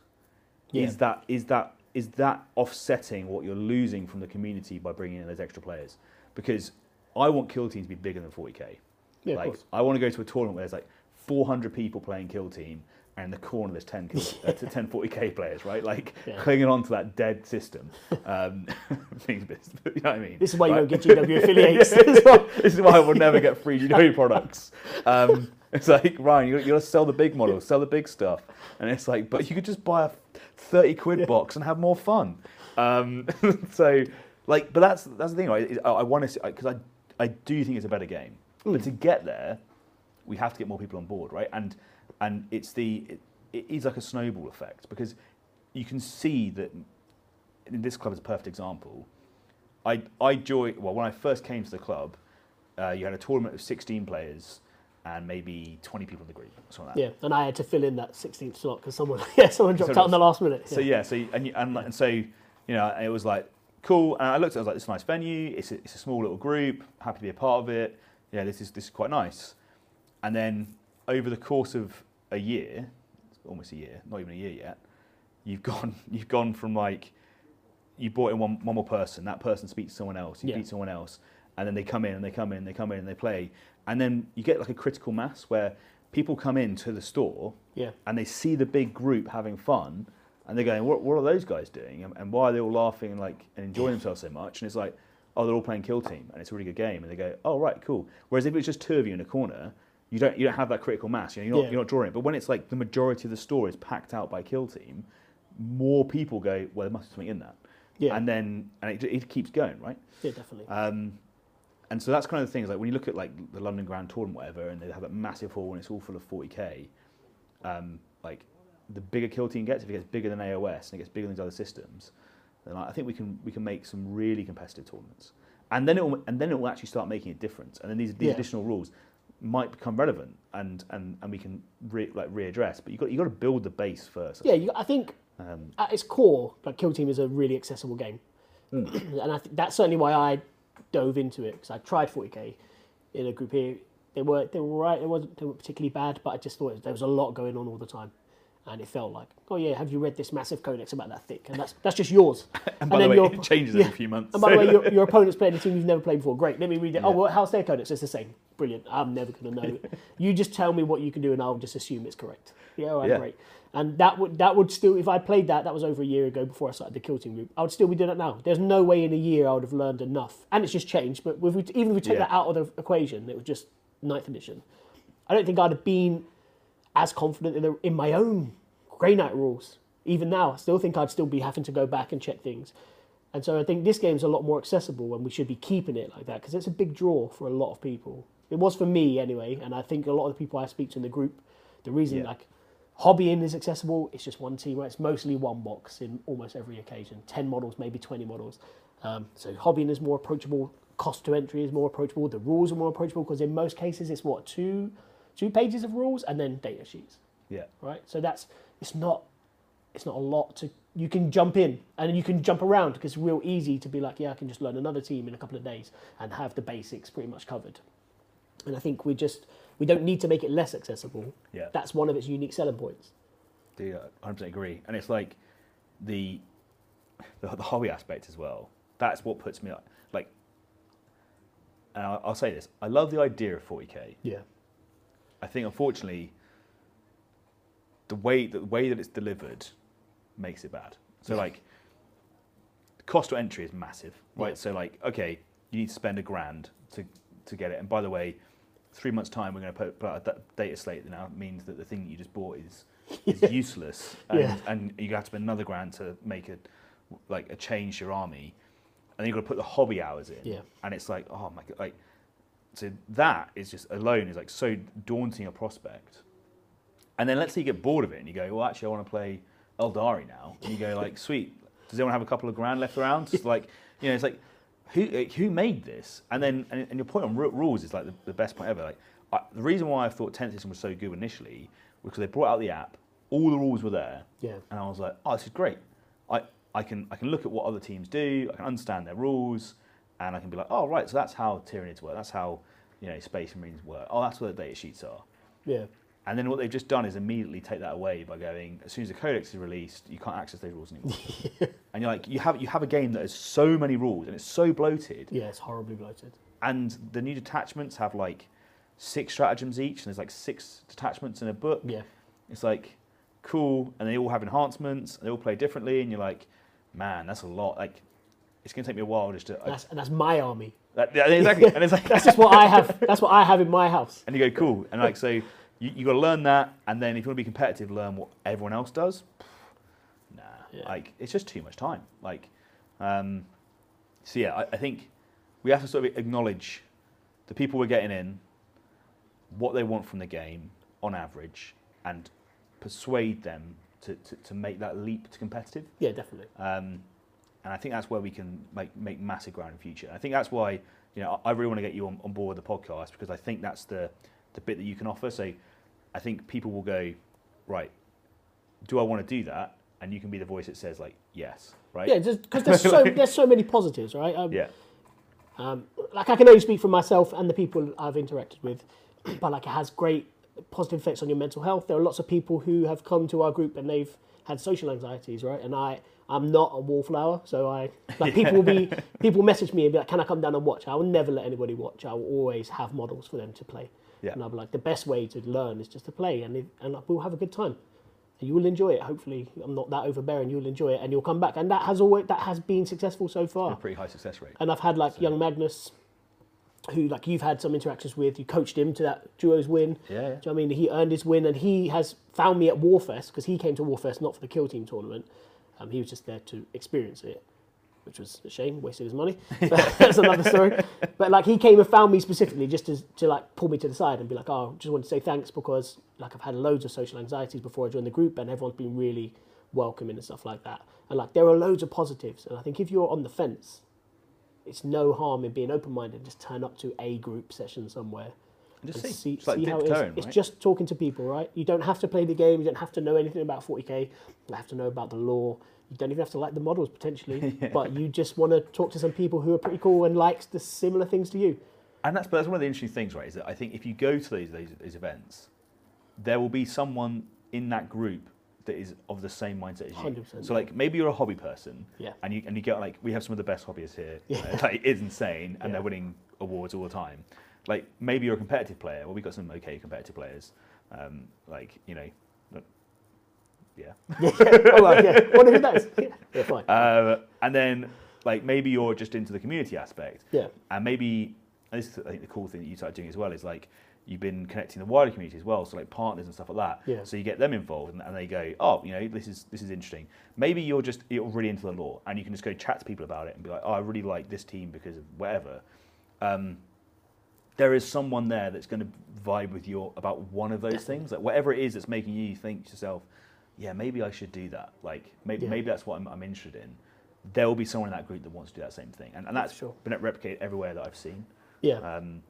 Yeah.
is that is that is that offsetting what you're losing from the community by bringing in those extra players? Because I want kill team to be bigger than 40k.
Yeah, of
like
course.
I want to go to a tournament where there's like 400 people playing kill team, and the corner there's 10 kill, [LAUGHS] uh, 10 40k players, right? Like [LAUGHS]
Yeah.
clinging on to that dead system. Um, [LAUGHS] bit- you know what I mean?
This is why you
Right?
don't get GW affiliates. as well.
this is why I will never get free GW products. Um, [LAUGHS] it's like Ryan, you, you got to sell the big models, sell the big stuff, and it's like, but you could just buy a thirty quid box and have more fun. Um, [LAUGHS] so, like, but that's that's the thing, right? I, I want to because I I do think it's a better game, but to get there, we have to get more people on board, right? And and it's the it, it is like a snowball effect because you can see that. This club is a perfect example. I I joined well when I first came to the club. Uh, you had a tournament of 16 players and maybe 20 people in the group. Something like that.
Yeah, and I had to fill in that 16th slot because someone, [LAUGHS] yeah, someone dropped out in the last minute.
So yeah, so and you, and, and so you know it was like cool. And I looked at it, I was like, this is a nice venue. It's a, it's a small little group. Happy to be a part of it. Yeah, this is this is quite nice. And then over the course of a year, almost a year, not even a year yet, you've [LAUGHS] gone you've gone from like you brought in one, one more person. That person speaks to someone else. You
Yeah.
beat someone else, and then they come in and they come in and they come in and they play, and then you get like a critical mass where people come into the store
yeah,
and they see the big group having fun, and they're going, "What, what are those guys doing? And, and why are they all laughing and like and enjoying themselves so much?" And it's like, "Oh, they're all playing Kill Team, and it's a really good game." And they go, "Oh, right, cool." Whereas if it's just two of you in a corner, you don't you don't have that critical mass. You know, you're not,
Yeah.
you're not drawing it. But when it's like the majority of the store is packed out by Kill Team, more people go, "Well, there must be something in that."
yeah,
And then and it, it keeps going, right?
yeah, definitely.
Um, and so that's kind of the thing. Is like when you look at like the London Grand Tour and whatever, and they have that massive hall and it's all full of 40k. Um, like the bigger kill team gets, if it gets bigger than AOS and it gets bigger than these other systems, then I I think we can we can make some really competitive tournaments. And then it will, and then it will actually start making a difference. And then these these
Yeah.
additional rules might become relevant, and and, and we can re, like readdress. But you got you got to build the base first.
yeah, you, I think
Um,
at its core, like Kill Team is a really accessible game,
Hmm. [CLEARS THROAT]
and I think that's certainly why I dove into it because I tried 40k in a group here. They were they were right. It wasn't they were particularly bad, but I just thought there was a lot going on all the time, and it felt like, oh yeah, have you read this massive codex about that thick? And that's that's just yours. [LAUGHS]
and by the way,
your-
it changes
yeah.
every few months.
And by the way, your, your opponent's playing a team you've never played before. Great. Let me read it. Oh,
Yeah.
well, how's their codex? It's the same. Brilliant. I'm never going to know. [LAUGHS] you just tell me what you can do, and I'll just assume it's correct. Yeah, all right,
Yeah.
great. And that would that would still, if I played that, that was over a year ago before I started the kill team group. I would still be doing it now. There's no way in a year I would have learned enough, and it's just changed. But if we, even if we take
Yeah.
that out of the equation, it was just ninth edition. I don't think I'd have been as confident in, the, in my own Grey Knight rules. Even now, I still think I'd still be having to go back and check things. And so I think this game's a lot more accessible and we should be keeping it like that because it's a big draw for a lot of people. It was for me anyway, and I think a lot of the people I speak to in the group, the reason
Yeah.
like hobbying is accessible, it's just one team, right? It's mostly one box in almost every occasion. 10 models, maybe 20 models. Um, so hobbying is more approachable, cost to entry is more approachable, the rules are more approachable because in most cases it's what, two two pages of rules and then data sheets
yeah.
right? So that's it's not it's not a lot to you can jump in and you can jump around because it's real easy to be like, yeah, I can just learn another team in a couple of days and have the basics pretty much covered. And I think we just we don't need to make it less accessible.
Yeah.
That's one of its unique selling points.
Do you uh, 100% agree? And it's like the, the the hobby aspect as well. That's what puts me. Like, and I'll, I'll say this: I love the idea of 40k.
Yeah.
I think, unfortunately, the way the way that it's delivered makes it bad. So, like, the cost to entry is massive, right?
Yeah.
So, like, okay, you need to spend a grand to to get it. And by the way, three months time, we're going to put, put out a data slate that now means that the thing that you just bought is [LAUGHS] is useless, and,
Yeah.
and you have to spend another grand to make it like a change to your army, and then you've got to put the hobby hours in,
Yeah.
and it's like, oh my god, like, so that is just alone is like so daunting a prospect. And then let's say you get bored of it and you go, well, actually, I want to play Aeldari now. And you go like, [LAUGHS] sweet. Does anyone have a couple of grand left around? Just like, you know, it's like, who who made this? And then and, and your point on ru- rules is like the, the best point ever. Like I, the reason why I thought 10th edition was so good initially was because they brought out the app, all the rules were there,
Yeah.
and I was like, oh, this is great. I, I can I can look at what other teams do, I can understand their rules, and I can be like, oh right, so that's how Tyranids work, that's how you know Space Marines work. Oh, that's what the data sheets are.
Yeah.
And then what they've just done is immediately take that away by going, as soon as the codex is released, you can't access those rules anymore. [LAUGHS] and you're like, you have you have a game that has so many rules and it's so bloated,
Yeah, it's horribly bloated.
and the new detachments have like six stratagems each, and there's like six detachments in a book.
Yeah.
It's like cool, and they all have enhancements, and they all play differently, and you're like, man, that's a lot. Like, it's gonna take me a while just to. I-
That's, and that's my army.
that- yeah, exactly, and it's like
That's just what I have. That's what I have in my house.
and you go cool, and like so, you you got to learn that, and then if you want to be competitive, learn what everyone else does. Nah,
Yeah.
like it's just too much time. Like, um, so yeah, I, I think we have to sort of acknowledge the people we're getting in, what they want from the game on average, and persuade them to, to, to make that leap to competitive.
Yeah, definitely.
Um, and I think that's where we can make, make massive ground in the future. I think that's why you know I I really want to get you on, on board with the podcast because I think that's the the bit that you can offer. So I think people will go right. Do I want to do that? And you can be the voice that says like yes, right?
Yeah, because there's so [LAUGHS] there's so many positives, right? Um,
yeah,
Um, like I can only speak for myself and the people I've interacted with, [CLEARS THROAT] but like it has great positive effects on your mental health. There are lots of people who have come to our group and they've had social anxieties, right? And I, I'm not a wallflower, so I like [LAUGHS] people will be people message me and be like, "Can I come down and watch?" I will never let anybody watch. I will always have models for them to play,
Yeah.
and I'll be like, the best way to learn is just to play, and if, and we'll have a good time. And you will enjoy it. Hopefully, I'm not that overbearing. You'll enjoy it, and you'll come back. And that has always that has been successful so far.
a pretty high success rate.
And I've had like young Magnus, who like you've had some interactions with. You coached him to that duos win.
Yeah, yeah.
Do you know what I mean? He earned his win, and he has found me at Warfest because he came to Warfest not for the kill team tournament. Um, he was just there to experience it, which was a shame. Wasted his money. But [LAUGHS] [LAUGHS] that's another story. But like he came and found me specifically just to, to like pull me to the side and be like, oh, just want to say thanks because like I've had loads of social anxieties before I joined the group, and everyone's been really welcoming and stuff like that. And like there are loads of positives, and I think if you're on the fence, it's no harm in being open minded. Just turn up to a group session somewhere
just see,
see,
It's like
see how it is.
tone,
It's
right?
just talking to people, right? You don't have to play the game. You don't have to know anything about 40k. You have to know about the lore. You don't even have to like the models potentially, [LAUGHS] but you just want to talk to some people who are pretty cool and likes the similar things to you.
And that's but that's one of the interesting things, right? Is that I think if you go to these these, these events, there will be someone in that group that is of the same mindset as you.
100%,
So like maybe you're a hobby person,
Yeah.
and you and you get like we have some of the best hobbyists here.
Yeah. [LAUGHS]
Like it's insane, and
Yeah.
they're winning awards all the time. Like maybe you're a competitive player. Well, we've got some okay competitive players. Um, like you know, but- yeah. [LAUGHS]
oh, well, yeah. Wonder who that is. Yeah, [LAUGHS] yeah fine.
Uh, and then like maybe you're just into the community aspect.
yeah,
And maybe and this is I think the cool thing that you started doing as well is like you've been connecting the wider community as well, so like partners and stuff like that.
Yeah.
So you get them involved and, and they go, oh, you know, this is this is interesting. Maybe you're just you're really into the lore and you can just go chat to people about it and be like, oh, I really like this team because of whatever. Um, there is someone there that's going to vibe with you about one of those things, like whatever it is that's making you think to yourself, yeah, maybe I should do that. Like maybe
Yeah.
maybe that's what I'm, I'm interested in. There will be someone in that group that wants to do that same thing, and, and that's
Sure.
been replicated everywhere that I've seen.
yeah,
Um,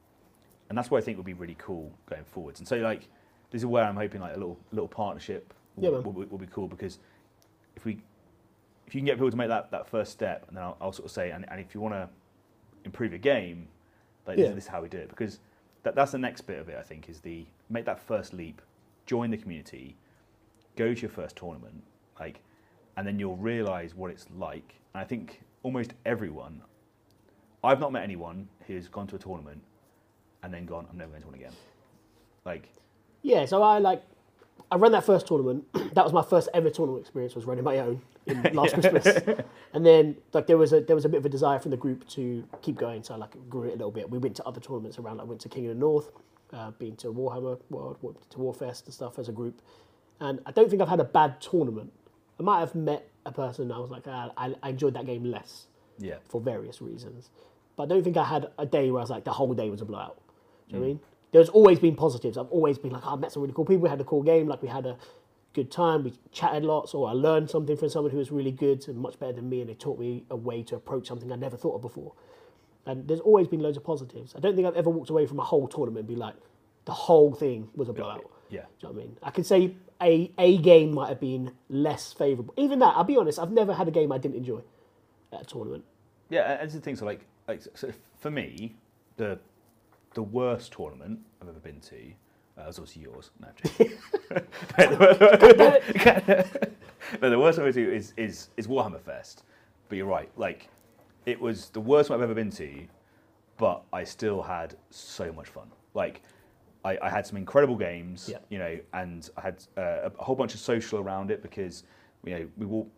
and that's what I think would be really cool going forwards. And so, like, this is where I'm hoping like a little little partnership will,
Yeah,
will, will, will be cool because if we if you can get people to make that, that first step, and then I'll, I'll sort of say, and, and if you want to improve your game, like
Yeah.
this, is how we do it. Because that, that's the next bit of it. I think is the make that first leap, join the community, go to your first tournament, like, and then you'll realise what it's like. And I think almost everyone, I've not met anyone who's gone to a tournament and then gone, I'm never going to one again. Like,
yeah. So I like, I ran that first tournament. [CLEARS THROAT] that was my first ever tournament experience. Was running my own in [LAUGHS] last Christmas, and then like there was a there was a bit of a desire from the group to keep going. So I like grew it a little bit. We went to other tournaments around. I went to King of the North, uh, been to Warhammer World, to Warfest and stuff as a group. And I don't think I've had a bad tournament. I might have met a person and I was like, ah, I, I enjoyed that game less
yeah,
for various reasons. But I don't think I had a day where I was like, the whole day was a blowout. Do you
Mm.
know what I mean? There's always been positives. I've always been like, oh, I met some really cool people. We had a cool game. Like, we had a good time. We chatted lots, or I learned something from someone who was really good and much better than me, and they taught me a way to approach something I never thought of before. and there's always been loads of positives. I don't think I've ever walked away from a whole tournament and be like, the whole thing was a blowout.
Yeah.
Do you know what I mean? I could say a a game might have been less favourable. Even that, I'll be honest, I've never had a game I didn't enjoy at a tournament.
Yeah, and it's the thing. So, like, like so for me, the the worst tournament I've ever been to uh, was obviously yours. No, no, [LAUGHS] the worst one I've ever been to is, is is Warhammer Fest. But you're right. Like, it was the worst one I've ever been to, but I still had so much fun. Like, I, I had some incredible games.
Yeah.
You know, and I had uh, a whole bunch of social around it because you know we all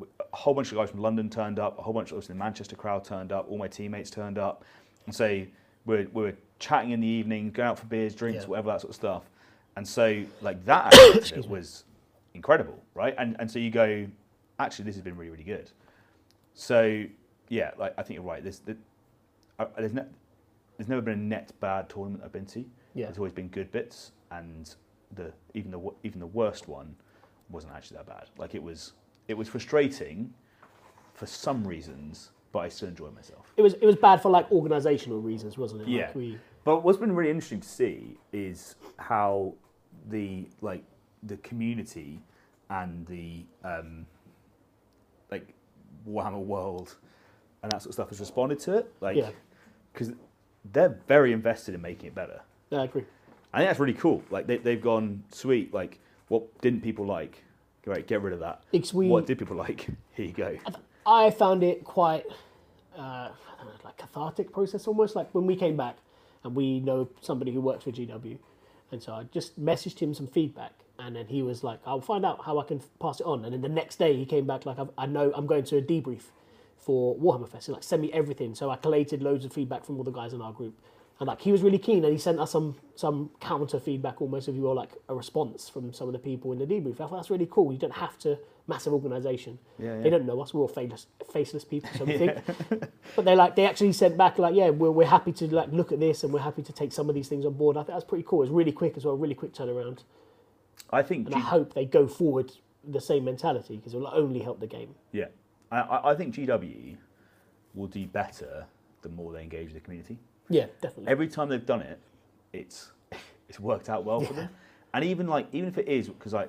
a whole bunch of guys from London turned up, a whole bunch of the Manchester crowd turned up, all my teammates turned up, and so we're, we're chatting in the evening, going out for beers, drinks,
Yeah.
whatever that sort of stuff, and so like that aspect of it [COUGHS] was incredible, right? And and so you go, actually, this has been really really good. So yeah, like I think you're right. There's the, uh, there's, ne- there's never been a net bad tournament I've been to.
Yeah.
There's always been good bits, and the even the even the worst one wasn't actually that bad. Like it was it was frustrating for some reasons, but I still enjoy myself.
It was it was bad for like organisational reasons, wasn't it?
Yeah.
Like we,
But what's been really interesting to see is how the like the community and the um, like Warhammer World and that sort of stuff has responded to it. Like,
Yeah.
because they're very invested in making it better.
Yeah, I agree.
I think that's really cool. Like they, they've gone sweet. Like what didn't people like? Right, get rid of that.
We-
What did people like? [LAUGHS] Here you go.
I found it quite, uh, know, like cathartic process almost. Like when we came back, and we know somebody who works for GW, and so I just messaged him some feedback, and then he was like, "I'll find out how I can pass it on." And then the next day he came back like, "I've- "I know I'm going to a debrief for Warhammer Fest, and like send me everything." So I collated loads of feedback from all the guys in our group, and like he was really keen, and he sent us some some counter feedback, almost if you will, like a response from some of the people in the debrief. I thought that's really cool. You don't have to massive organisation.
Yeah,
They don't know us. We're all faceless, faceless people, so we think. [LAUGHS] But they like they actually sent back like, yeah, we're, we're happy to like look at this and we're happy to take some of these things on board. I think that's pretty cool. It's really quick as well, really quick turnaround,
I think.
and
G-
I hope they go forward the same mentality because it will only help the game.
yeah, I, I I think GW will do better the more they engage the community.
Yeah, definitely.
Every time they've done it, it's [LAUGHS] it's worked out well for them. And even like even if it is because I,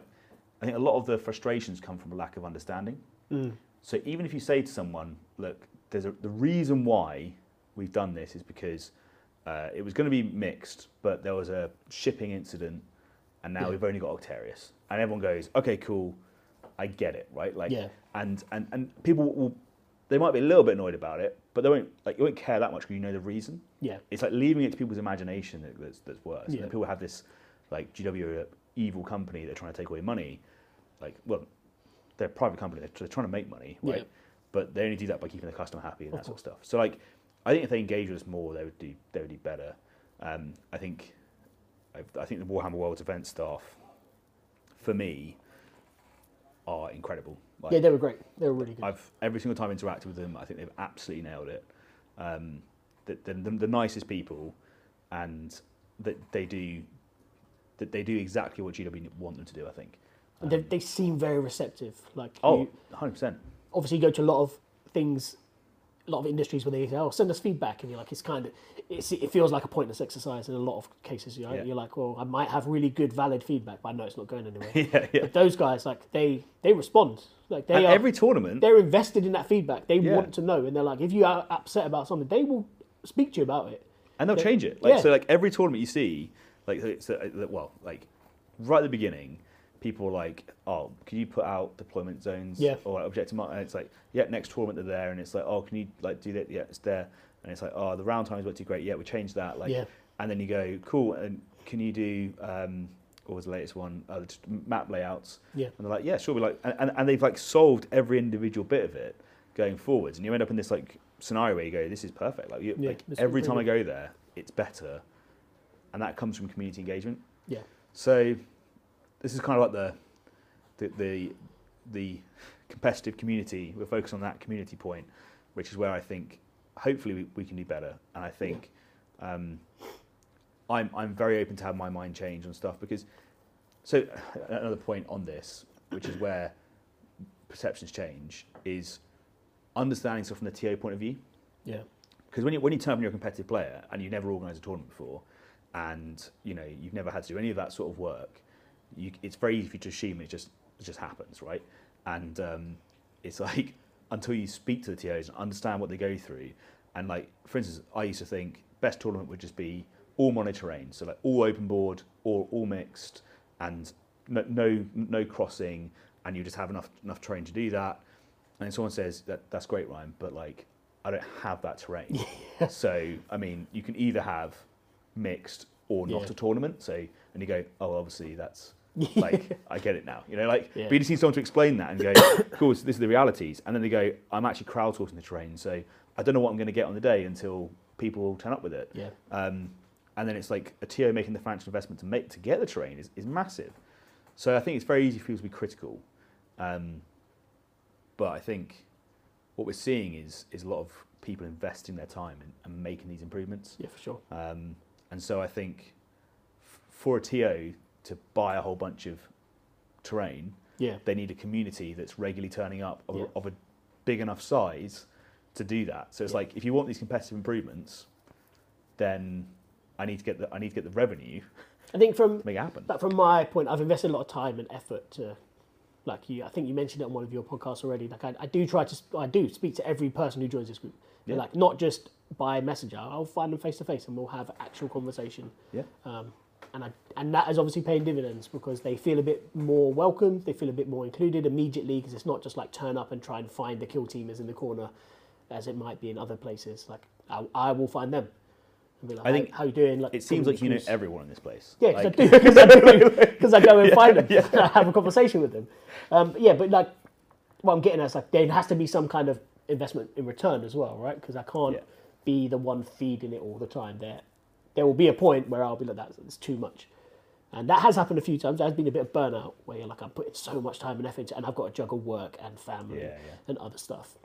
I think a lot of the frustrations come from a lack of understanding. So even if you say to someone, look, there's a, the reason why we've done this is because uh, it was going to be mixed, but there was a shipping incident, and now
Yeah.
we've only got Octarius, and everyone goes, okay, cool, I get it, right? Like,
Yeah.
and and and people will, they might be a little bit annoyed about it, but they won't like you won't care that much because you know the reason.
Yeah,
It's like leaving it to people's imagination that, that's, that's worse.
Yeah.
people have this, like, GW evil company, they're trying to take away money. Like, well, they're a private company, they're, they're trying to make money, right?
Yeah.
But they only do that by keeping the customer happy and that sort of stuff. So, like, I think if they engage with us more, they would do, they would do better. Um, I think, I, I think the Warhammer World's event staff, for me, are incredible. Like,
yeah, they were great. They were really good.
I've every single time I've interacted with them, I think they've absolutely nailed it. Um, that they're the, the nicest people, and that they do that they do exactly what GW want them to do. I think.
And they, they seem very receptive. Like,
Oh,
you
100 percent.
obviously, you go to a lot of things, a lot of industries where they say, "Oh, send us feedback," and you're like, it's kind of, it's, it feels like a pointless exercise in a lot of cases. You know?
Yeah.
You're like, well, I might have really good, valid feedback, but I know it's not going anywhere. [LAUGHS]
yeah, yeah.
But those guys, like, they they respond. Like, they
At
are
every tournament,
they're invested in that feedback. They
Yeah.
want to know, and they're like, if you are upset about something, they will speak to you about it.
and they'll
they-
change it. Like so, like every tournament you see, like so, uh, well, like right at the beginning, people are like, "Oh, can you put out deployment zones
Yeah.
or objective?" mar-" And it's like, "Yeah, next tournament they're there," and it's like, "Oh, can you like do that?" Yeah, it's there, and it's like, "Oh, the round times weren't too great. Yeah, we changed that." Like,
Yeah.
and then you go, "Cool," and can you do? Um, what was the latest one? Uh, map layouts.
Yeah.
And they're like, yeah, sure. We're like, and, and, and they've like solved every individual bit of it going forwards, and you end up in this like scenario where you go, this is perfect. Like, you,
Yeah,
like every time I go there, it's better, and that comes from community engagement.
Yeah.
So this is kind of like the the the, the competitive community. We're focused on that community point, which is where I think hopefully we, we can do better. And I think um, I'm I'm very open to have my mind change on stuff because so another point on this, which is where perceptions change, is understanding stuff from the TO point of view
Yeah.
because when you when you turn up and you're a competitive player and you've never organised a tournament before, and you know you've never had to do any of that sort of work, you, it's very easy for you to assume it just it just happens, right? And um, it's [LAUGHS] like until you speak to the TOs and understand what they go through, and like for instance, I used to think best tournament would just be all mono so like all open board or all mixed, and no no, no crossing, and you just have enough enough terrain to do that. And someone says that that's great, Ryan, but like I don't have that terrain. [LAUGHS] so I mean, you can either have mixed or not
Yeah.
a tournament. So and you go, oh, obviously that's [LAUGHS] like [LAUGHS] I get it now. You know, like
Yeah.
but you just need someone to explain that and go, [COUGHS] cool, so this is the realities. And then they go, I'm actually crowdsourcing the terrain, so I don't know what I'm going to get on the day until people turn up with it.
Yeah.
Um, and then it's like a TO making the financial investment to make to get the terrain is, is massive. So I think it's very easy for people to be critical. Um, but I think what we're seeing is is a lot of people investing their time and, and making these improvements.
Yeah, for sure.
Um, and so I think f- for a TO to buy a whole bunch of terrain,
Yeah.
they need a community that's regularly turning up of,
Yeah.
a, of a big enough size to do that. So it's
Yeah.
like if you want these competitive improvements, then I need to get the I need to get the revenue
I think from
to make it happen.
But from my point, I've invested a lot of time and effort to, like you. I think you mentioned it on one of your podcasts already. Like I, I do try to, I do speak to every person who joins this group.
Yeah.
Like not just by messenger. I'll find them face to face and we'll have actual conversation.
Yeah.
Um, and I, and that is obviously paying dividends because they feel a bit more welcome. They feel a bit more included immediately because it's not just like turn up and try and find the kill teamers in the corner, as it might be in other places. Like I, I will find them. And be like,
I think
how, how you doing? Like
It seems like you know everyone in this place.
Yeah,
Like,
because [LAUGHS] I do. [LAUGHS] Because I go and find them. and I [LAUGHS] have a conversation with them. Um, yeah, but like, what I'm getting at is like there has to be some kind of investment in return as well, right? Because I can't
Yeah.
be the one feeding it all the time. There, there will be a point where I'll be like, that's too much. And that has happened a few times. There's been a bit of burnout where you're like, I'm putting so much time and effort, into, and I've got to juggle work and family
Yeah, yeah.
and other stuff.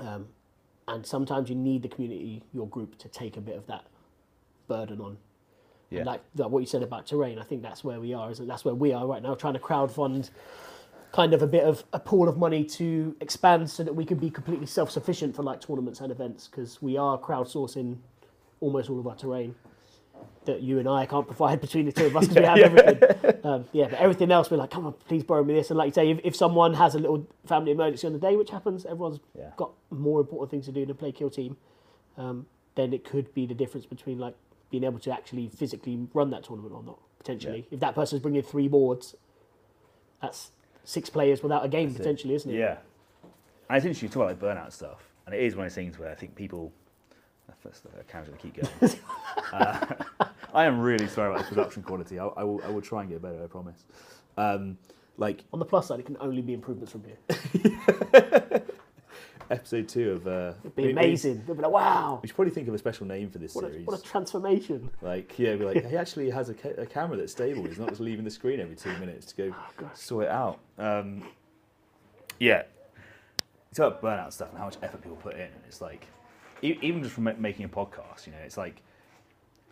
Um, and sometimes you need the community, your group, to take a bit of that burden on.
Yeah.
And like, like what you said about terrain, I think that's where we are, isn't it? That's where we are right now, trying to crowdfund kind of a bit of a pool of money to expand so that we can be completely self-sufficient for like tournaments and events because we are crowdsourcing almost all of our terrain that you and I can't provide [LAUGHS] between the two of us because we have everything. Um, yeah, but everything else we're like, come on, please borrow me this. And like you say, if, if someone has a little family emergency on the day, which happens, everyone's
Yeah.
got more important things to do than play kill team. Um, then it could be the difference between like being able to actually physically run that tournament or not potentially. If that person's bringing three boards, that's six players without a game
That's
potentially, isn't it?
Yeah. And it's interesting to talk about like burnout stuff. And it is one of those things where I think people. That's the camera's going to keep going. [LAUGHS] uh, [LAUGHS] I am really sorry about the production quality. I, I, will, I will try and get better, I promise. Um, like
On the plus side, it can only be improvements from here. [LAUGHS]
episode two of. Uh,
It'd be
we- we-
amazing. They'll be like, wow,
We should probably think of a special name for this
what a,
series.
what a transformation.
Like, yeah, be like, he actually has a, ca- a camera that's stable. He's not just leaving the screen every two minutes to go
gosh.
sort it out. Um, yeah. It's about burnout stuff and how much effort people put in. And it's like, even just from making a podcast, you know, it's like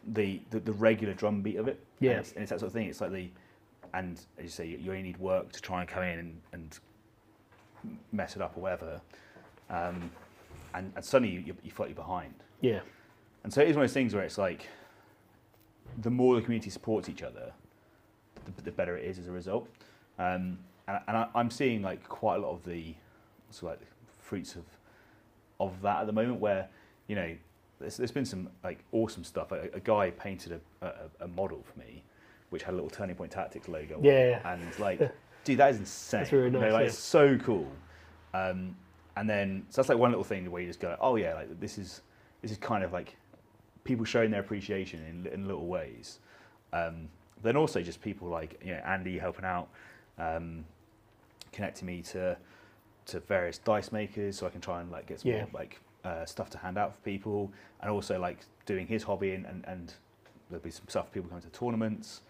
the, the, the regular drumbeat of it.
Yeah.
And it's, and it's that sort of thing. It's like the, and as you say, you, only need work to try and come in and, and mess it up or whatever. Um, and, and suddenly you, you, feel like you're behind.
Yeah,
And so it is one of those things where it's like, the more the community supports each other, the, the better it is as a result. Um, and and I, I'm seeing like quite a lot of the sort of like fruits of of that at the moment, where you know there's, there's been some like awesome stuff. A, a guy painted a, a, a model for me, which had a little Turning Point Tactics logo. on.
Yeah.
and like, [LAUGHS] dude, that is insane.
That's really
You know,
nice,
like,
yeah.
It's so cool. Um, and then so that's like one little thing where you just go, oh yeah, like this is this is kind of like people showing their appreciation in, in little ways. Um, then also just people like you know Andy helping out, um, connecting me to to various dice makers so I can try and like get some
Yeah.
more, like uh, stuff to hand out for people, and also like doing his hobby and, and, and there'll be some stuff for people coming to tournaments.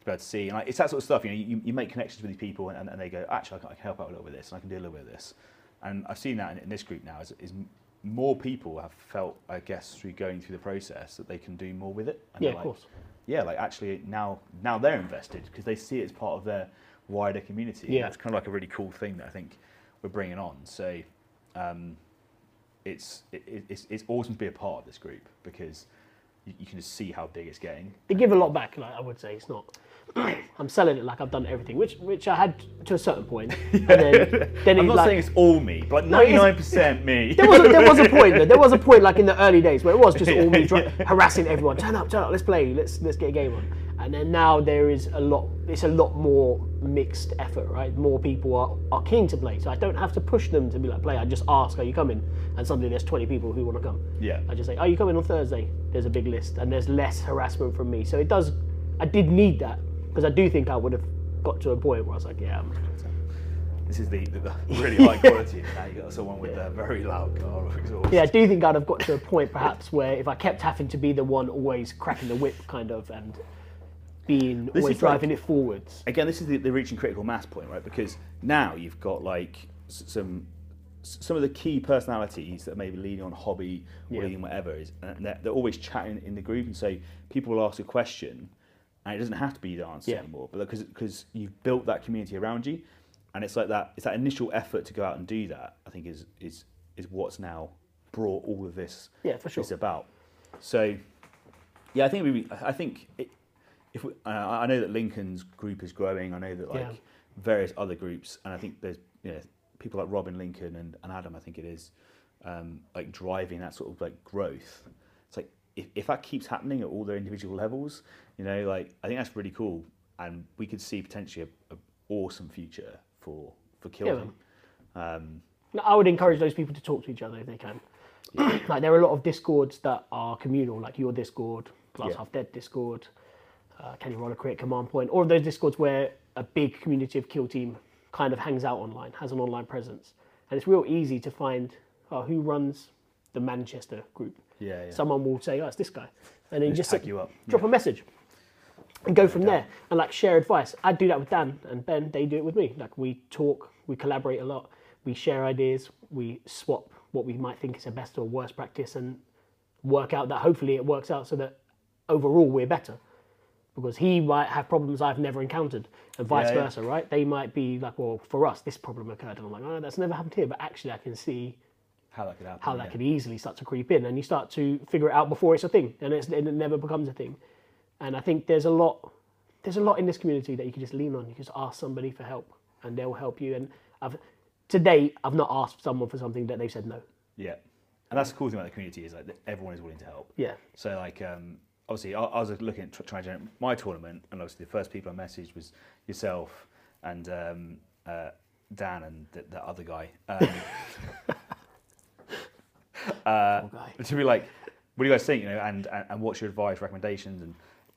To be able to see, and like, it's that sort of stuff. You know, you, you make connections with these people, and, and they go, actually, I can, I can help out a little bit with this, and I can do a little bit of this. And I've seen that in, in this group now. Is, is more people have felt, I guess, through going through the process that they can do more with it. And
yeah,
they're
of
like,
course.
yeah, like actually now now they're invested because they see it as part of their wider community.
Yeah.
that's kind of like a really cool thing that I think we're bringing on. So, um, it's it, it's it's awesome to be a part of this group because you, you can just see how big it's getting.
They give a lot back. Like I would say, it's not. [CLEARS THROAT] I'm selling it like I've done everything, which which I had to a certain point. [LAUGHS] and then then
I'm not
like
saying it's all me, but like
No, it is-
99 percent me. [LAUGHS]
there was a, there was a point though. There was a point like in the early days where it was just all me [LAUGHS] dri- harassing everyone. Turn up, turn up. Let's play. Let's let's get a game on. And then now there is a lot. It's a lot more mixed effort, right? More people are, are keen to play, so I don't have to push them to be like play. I just ask, "Are you coming?" And suddenly there's 20 people who want to come.
Yeah.
I just say, "Are you coming on Thursday?" There's a big list, and there's less harassment from me. So it does. I did need that because I do think I would have got to a point where I was like, "Yeah, I'm,
This is the, the, the [LAUGHS] really high quality. and Now you got someone with a very loud car of exhaust.
Yeah, I do think I'd have got to a point perhaps where if I kept having to be the one always cracking the whip, kind of, and being
This
always
is like-
driving it forwards.
again, this is the, the reaching critical mass point, right? Because now you've got like some some of the key personalities that are maybe leading on hobby or
Yeah.
leading whatever is, and they're, they're always chatting in the group, and so people will ask a question, and it doesn't have to be the answer
Yeah.
anymore, but because because you've built that community around you, and it's like that it's that initial effort to go out and do that. I think is is is what's now brought all of this
Yeah, for sure.
It's about. So, yeah, I think we. I think it, if we, uh, I know that Lincoln's group is growing. I know that like
Yeah.
various other groups, and I think there's you know people like Robin Lincoln and, and Adam. I think it is um, like driving that sort of like growth. It's like if, if that keeps happening at all their individual levels, you know, like I think that's really cool, and we could see potentially a, a awesome future for for Killing. um,
No, I would encourage those people to talk to each other if they can. [CLEARS THROAT] like there are a lot of discords that are communal, like your Discord, Glass
Yeah.
Half Dead Discord, uh, Can You Roll a Crit Command Point, all of those Discords where a big community of Kill Team kind of hangs out online, has an online presence, and it's real easy to find oh, who runs the Manchester group.
yeah, yeah.
Someone will say, "Oh, it's this guy," and then you just
you up.
drop a message and go from there and like share advice. I do that with Dan and Ben. They do it with me. Like we talk, we collaborate a lot, we share ideas, we swap what we might think is a best or worst practice, and work out that hopefully it works out so that overall we're better. Because he might have problems I've never encountered, and vice
Yeah, yeah.
versa, right? They might be like, well, for us, this problem occurred, and I'm like, oh, that's never happened here. But actually, I can see
how that could happen.
how that
yeah.
could easily start to creep in, and you start to figure it out before it's a thing, and, it's, and it never becomes a thing. And I think there's a lot, there's a lot in this community that you can just lean on. You can just ask somebody for help, and they'll help you. And I've, to date, I've not asked someone for something that they've said no.
Yeah, and that's the cool thing about the community is like that everyone is willing to help.
Yeah,
So like um, obviously I, I was looking at trying to generate my tournament, and obviously the first people I messaged was yourself and um, uh, Dan and the, the other guy. Um, [LAUGHS] uh,
guy.
to be like, what do you guys think? You know, and, and, and what's your advice, recommendations, and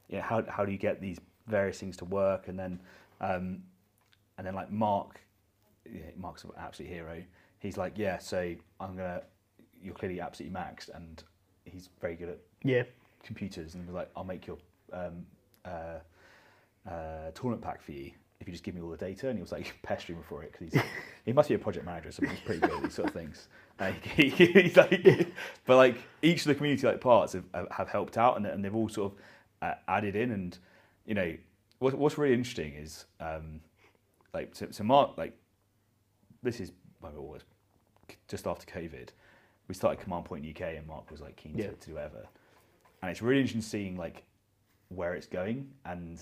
you know, how how do you get these various things to work? And then um, and then like Mark, yeah, Mark's an absolute hero. He's like, yeah, so I'm gonna, you're clearly absolutely maxed, and he's very good at
yeah,
computers, and was like, I'll make your um, uh, uh, tournament pack for you if you just give me all the data. And he was like [LAUGHS] pestering me for it because he's [LAUGHS] he must be a project manager, so he's pretty good at these sort of things. Uh, [LAUGHS] he, he's like, but like each of the community like parts have, have- helped out, and, and they've all sort of uh, added in. And you know, what, what's really interesting is um, like so, so Mark like this is well, just after COVID. We started Command Point UK, and Mark was like keen
Yeah.
to, to do whatever. And it's really interesting seeing like where it's going, and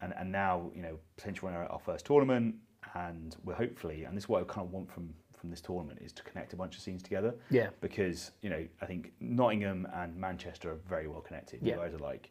and and now you know potentially we're at our first tournament, and we're hopefully, and this is what I kind of want from from this tournament is to connect a bunch of scenes together
yeah,
because you know I think Nottingham and Manchester are very well connected.
Yeah.
You guys are like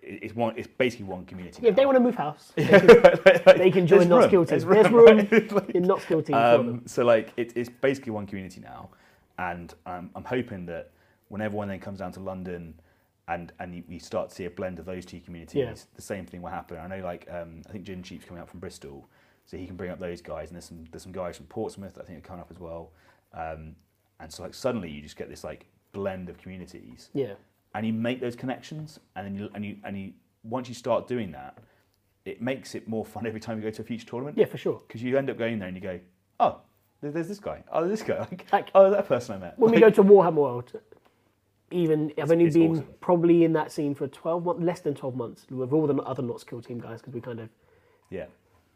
it's one. It's basically one community.
If they want to move house, [LAUGHS] they can, they can join
There's Notts
Kill Team.
there's
There's
room,
room? [LAUGHS]
Like-
in Notts Kill Team.
Um, so like it, it's basically one community now, and um, I'm hoping that when everyone then comes down to London, and and you- we start to see a blend of those two communities,
Yeah.
the same thing will happen. I know like um, I think Jim Cheap's coming up from Bristol, so he can bring up those guys, and there's some there's some guys from Portsmouth that I think are coming up as well, um, and so like suddenly you just get this like blend of communities,
Yeah,
and you make those connections, and then you and you and you once you start doing that, it makes it more fun [LAUGHS] every time you go to a future tournament
yeah, for sure.
because you end up going there and you go, oh, there's this guy. Oh, this guy. [LAUGHS] Like,
Like-
oh, that person I met.
When we go to Warhammer World, even I've only been
awesome.
probably in that scene for 12 months, less than 12 months, with all the other Notts Kill Team guys because we kind of
yeah,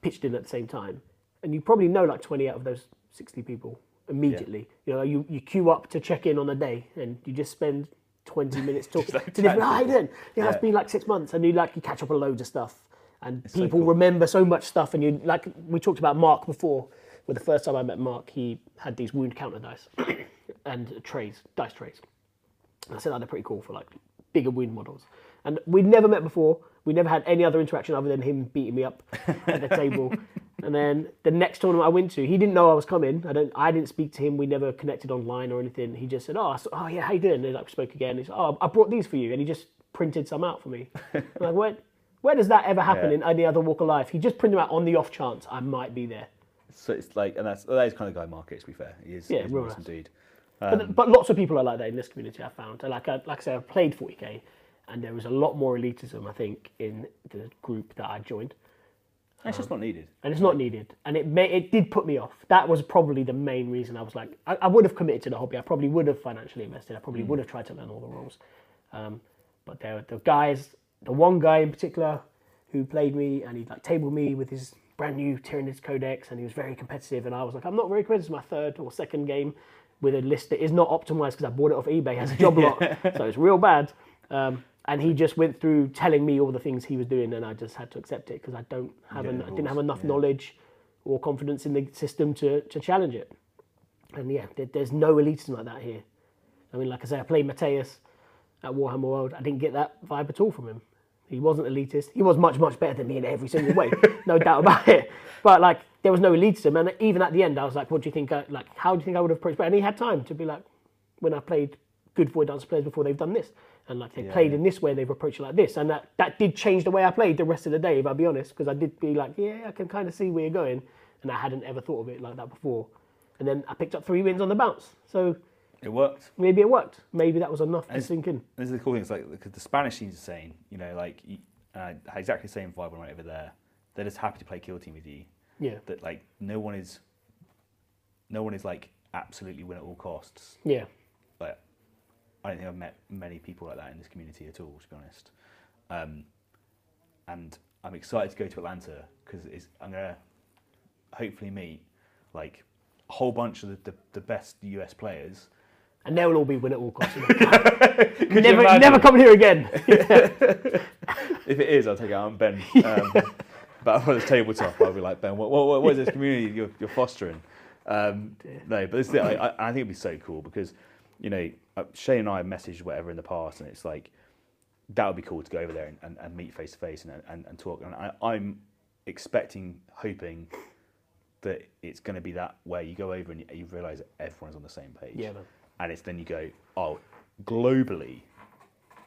pitched in at the same time. And you probably know like 20 out of those 60 people immediately. You know, you, you queue up to check in on a day, and you just spend twenty [LAUGHS] minutes talking
like
to different. How you
people.
Yeah, it's
Yeah.
been like six months, and you like you catch up on loads of stuff, and
so
people
cool.
remember so much stuff. And you like we talked about Mark before. With the first time I met Mark, he had these wound counter dice [COUGHS] and trays, dice trays. I said, oh, they're pretty cool for like bigger wound models. And we'd never met before. We never had any other interaction other than him beating me up at the table. [LAUGHS] And then the next tournament I went to, he didn't know I was coming. I don't. I didn't speak to him. We never connected online or anything. He just said, "Oh, saw- oh yeah, how you doing?" And like spoke again. He said, "Oh, I brought these for you," and he just printed some out for me. [LAUGHS] I'm like, where, where does that ever happen
Yeah.
in any other walk of life? He just printed them out on the off chance I might be there.
So it's like, and that's that is kind of guy Mark is, to be fair. He is,
Yeah,
he's awesome
nice.
dude.
But, um, but lots of people are like that in this community. I found, like I, like I said, I've played 40k, and there was a lot more elitism. I think in the group that I joined,
It's just um, not needed.
and it's not needed. And it may, it did put me off. That was probably the main reason. I was like, I, I would have committed to the hobby. I probably would have financially invested. I probably mm. would have tried to learn all the rules. Um, but there the guys, the one guy in particular, who played me, and he like tabled me with his brand new Tyranids Codex, and he was very competitive. And I was like, I'm not very competitive. It's my third or second game with a list that is not optimized because I bought it off eBay has a job lot, [LAUGHS] so it's real bad. Um, and he just went through telling me all the things he was doing, and I just had to accept it because I don't have,
Yeah,
en- I didn't have enough
yeah.
knowledge or confidence in the system to, to challenge it. And yeah, there, there's no elitism like that here. I mean, like I say, I played Mateus at Warhammer World. I didn't get that vibe at all from him. He wasn't elitist. He was much, much better than me in every single way, [LAUGHS] no doubt about it. But like, there was no elitism, and even at the end, I was like, "What do you think? I, like, how do you think I would have approached?" it? And he had time to be like, when I played good Void Dance players before, they've done this, and like they
Yeah,
played
yeah.
in this way, they've approached it like this, and that that did change the way I played the rest of the day. If I'll be honest, because I did be like, "Yeah, I can kind of see where you're going," and I hadn't ever thought of it like that before. And then I picked up three wins on the bounce, so
It worked.
maybe it worked. Maybe that was enough to
And-
sink in.
This is the cool thing. It's like because the Spanish scene's insane. You know, like I had uh, exactly the same vibe when I went over there. They're just happy to play kill team with you.
Yeah,
That like no one is, no one is like absolutely win at all costs.
yeah,
Like I don't think I've met many people like that in this community at all, to be honest. Um, and I'm excited to go to Atlanta because I'm gonna hopefully meet like a whole bunch of the, the, the best US players.
and they'll all be win at all costs. [LAUGHS] Never, never come here again. [LAUGHS]
If it is, I'll take it out on Ben. [LAUGHS] Um, [LAUGHS] but for this tabletop, I'll be like Ben. What, what, what is this community you're, you're fostering? Um, no, but this is. I, I, I think it'd be so cool because you know uh, Shane and I have messaged whatever in the past, and it's like that would be cool to go over there and, and, and meet face to face and and and talk. And I, I'm expecting, hoping that it's going to be that way. You go over and you, you realise that everyone's on the same page.
Yeah, man.
And it's then you go, oh, globally,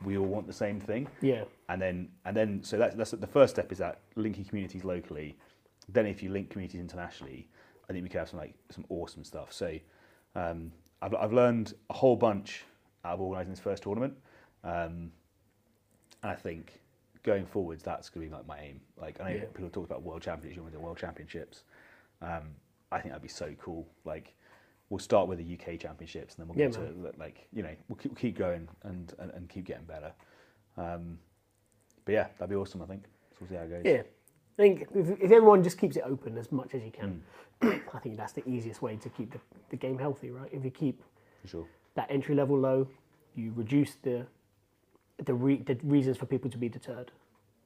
we all want the same thing
yeah,
and then and then so that's that's the first step is that linking communities locally. Then if you link communities internationally, I think we could have some like some awesome stuff. So um, I've I've learned a whole bunch out of organising this first tournament, um, and I think going forwards that's going to be like my aim. Like I know
Yeah.
people talk about world championships, you want to do world championships. Um, I think that'd be so cool. Like we'll start with the UK championships, and then we'll
Yeah,
go to like you know we'll keep, we'll keep going and, and and keep getting better. Um, but yeah, that'd be awesome. I think. So we'll see how it goes.
yeah. I think if, if everyone just keeps it open as much as you can,
Mm. [CLEARS THROAT]
I think that's the easiest way to keep the, the game healthy, right? If you keep
sure.
that entry level low, you reduce the the, re, the reasons for people to be deterred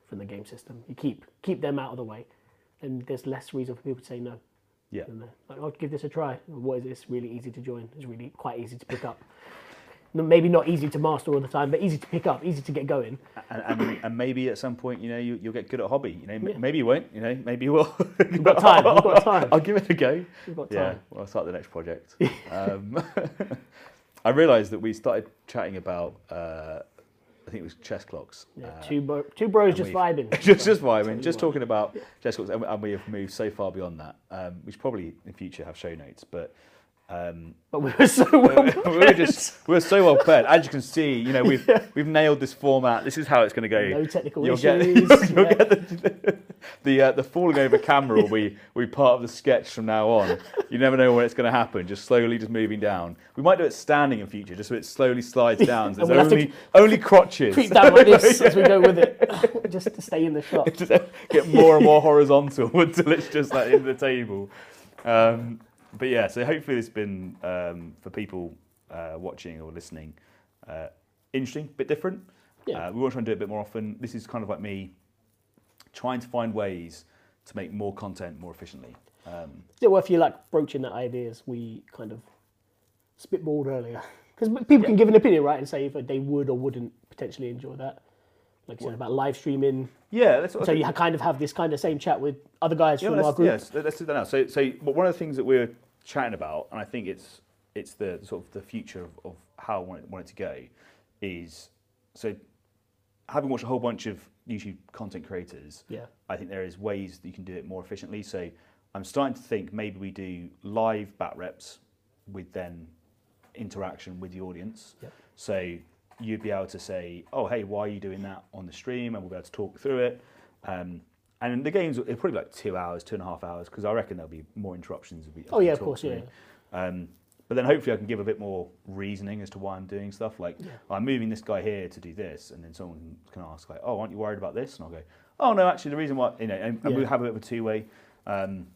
from the game system. You keep keep them out of the way, and there's less reason for people to say no.
Yeah.
And, uh, like, I'll give this a try. What is this? Really easy to join. It's really quite easy to pick up. Maybe not easy to master all the time, but easy to pick up, easy to get going.
And, and, and maybe at some point, you know, you, you'll get good at hobby. You know,
Yeah.
maybe you won't. You know, maybe you will. [LAUGHS]
You've got time. You've got time.
I'll give it a go.
You've got
Yeah, well, I'll start the next project. [LAUGHS] um, [LAUGHS] I realised that we started chatting about, uh, I think it was chess clocks.
Yeah,
Uh,
two, bro- two bros just vibing. [LAUGHS]
just just vibing, just talking about chess clocks, and, and we have moved so far beyond that. Um, we should probably in future have show notes, but um,
But we were so [LAUGHS] well.
we were just we were so well prepared. As you can see, you know we've we've nailed this format. This is how it's going to go.
No technical
You'll
issues. [LAUGHS]
get, you'll
yeah.
get the the, uh, the falling over camera will be will be part of the sketch from now on. You never know when it's going to happen. Just slowly, just moving down. We might do it standing in future, just so it slowly slides down. So there's
we'll have to
only only crotches.
creep down like this [LAUGHS] as we go with it, just to stay in the shot.
just get more and more horizontal until it's just like in the table. Um, but yeah, so hopefully this has been um, for people uh, watching or listening uh, interesting, a bit different.
Yeah.
Uh, we want to try and do it a bit more often. This is kind of like me trying to find ways to make more content more efficiently. Um,
Yeah, well, if you like broaching that ideas, we kind of spitballed earlier. Because people can give an opinion, right, and say if they would or wouldn't potentially enjoy that. Like you said about live streaming.
yeah,
So
think-
you kind of have this kind of same chat with other guys
Yeah,
from our group.
yes, let's do that now. So, so but one of the things that we're chatting about, and I think it's it's the sort of the future of, of how I want it, want it to go, is so having watched a whole bunch of YouTube content creators,
Yeah.
I think there is ways that you can do it more efficiently. So I'm starting to think maybe we do live bat reps with then interaction with the audience.
Yep.
So you'd be able to say, "Oh, hey, why are you doing that on the stream?" and we'll be able to talk through it. Um, and the games it'll probably be like two hours, two and a half hours, because I reckon there'll be more interruptions. We,
Oh yeah, of course,
through.
yeah.
Um, but then hopefully I can give a bit more reasoning as to why I'm doing stuff. Like I'm moving this guy here to do this, and then someone can ask like, "Oh, aren't you worried about this?" And I'll go, "Oh no, actually the reason why you know," and, and we
Yeah.
have a bit of a two way. Um,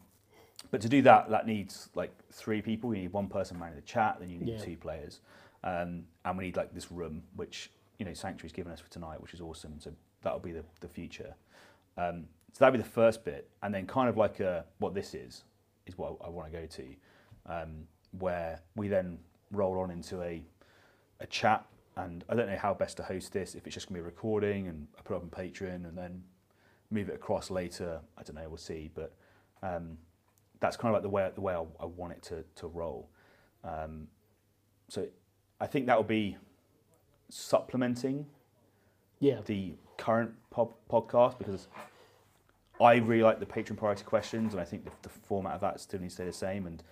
but to do that, that needs like three people. You need one person managing the chat, then you need
Yeah.
two players, um, and we need like this room, which you know Sanctuary's given us for tonight, which is awesome. So that'll be the, the future. Um, so that'll be the first bit, and then kind of like a, what this is is what I, I want to go to, um, where we then roll on into a a chat. And I don't know how best to host this. If it's just gonna be a recording and I put it up on Patreon and then move it across later, I don't know. We'll see. But um, that's kind of like the way the way I, I want it to to roll. Um, so I think that will be supplementing
Yeah.
the current pod, podcast because I really like the Patreon priority questions, and I think the, the format of that still needs to stay the same. And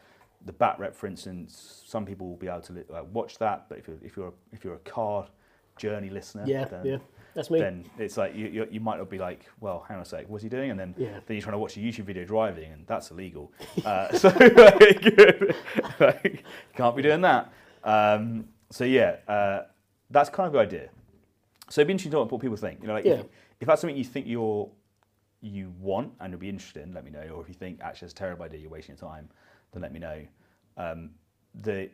the bat rep, for instance, some people will be able to li- uh, watch that, but if you're if you're if you're a card journey listener,
Yeah,
then,
yeah. That's me.
then it's like you, you you might not be like, well, hang on a sec, what's he doing? And then
Yeah.
then you're trying to watch a YouTube video driving, and that's illegal. [LAUGHS] uh, [LAUGHS] so like, [LAUGHS] like, can't be doing that. Um, so yeah, uh, that's kind of the idea. So it'd be interesting to know what people think. You know, like
Yeah.
if, if that's something you think you're you want and you'll be interested in, let me know. Or if you think actually it's a terrible idea, you're wasting your time, then let me know. Um, the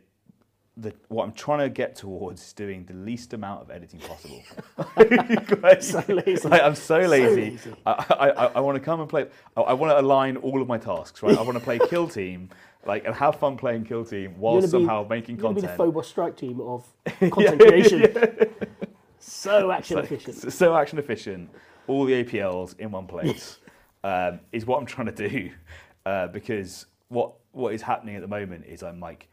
the what I'm trying to get towards is doing the least amount of editing possible. [LAUGHS] Like,
So lazy.
like, I'm so lazy.
lazy.
I, I, I, I want to come and play. I, I want to align all of my tasks. Right. I want to play Kill Team, like, and have fun playing Kill Team while
You're gonna be-
somehow making
You're
content.
be the Phobos strike team of [LAUGHS] content creation. So action
Like,
efficient.
so action efficient, all the APLs in one place [LAUGHS] um, is what I'm trying to do. Uh, because what what is happening at the moment is I'm like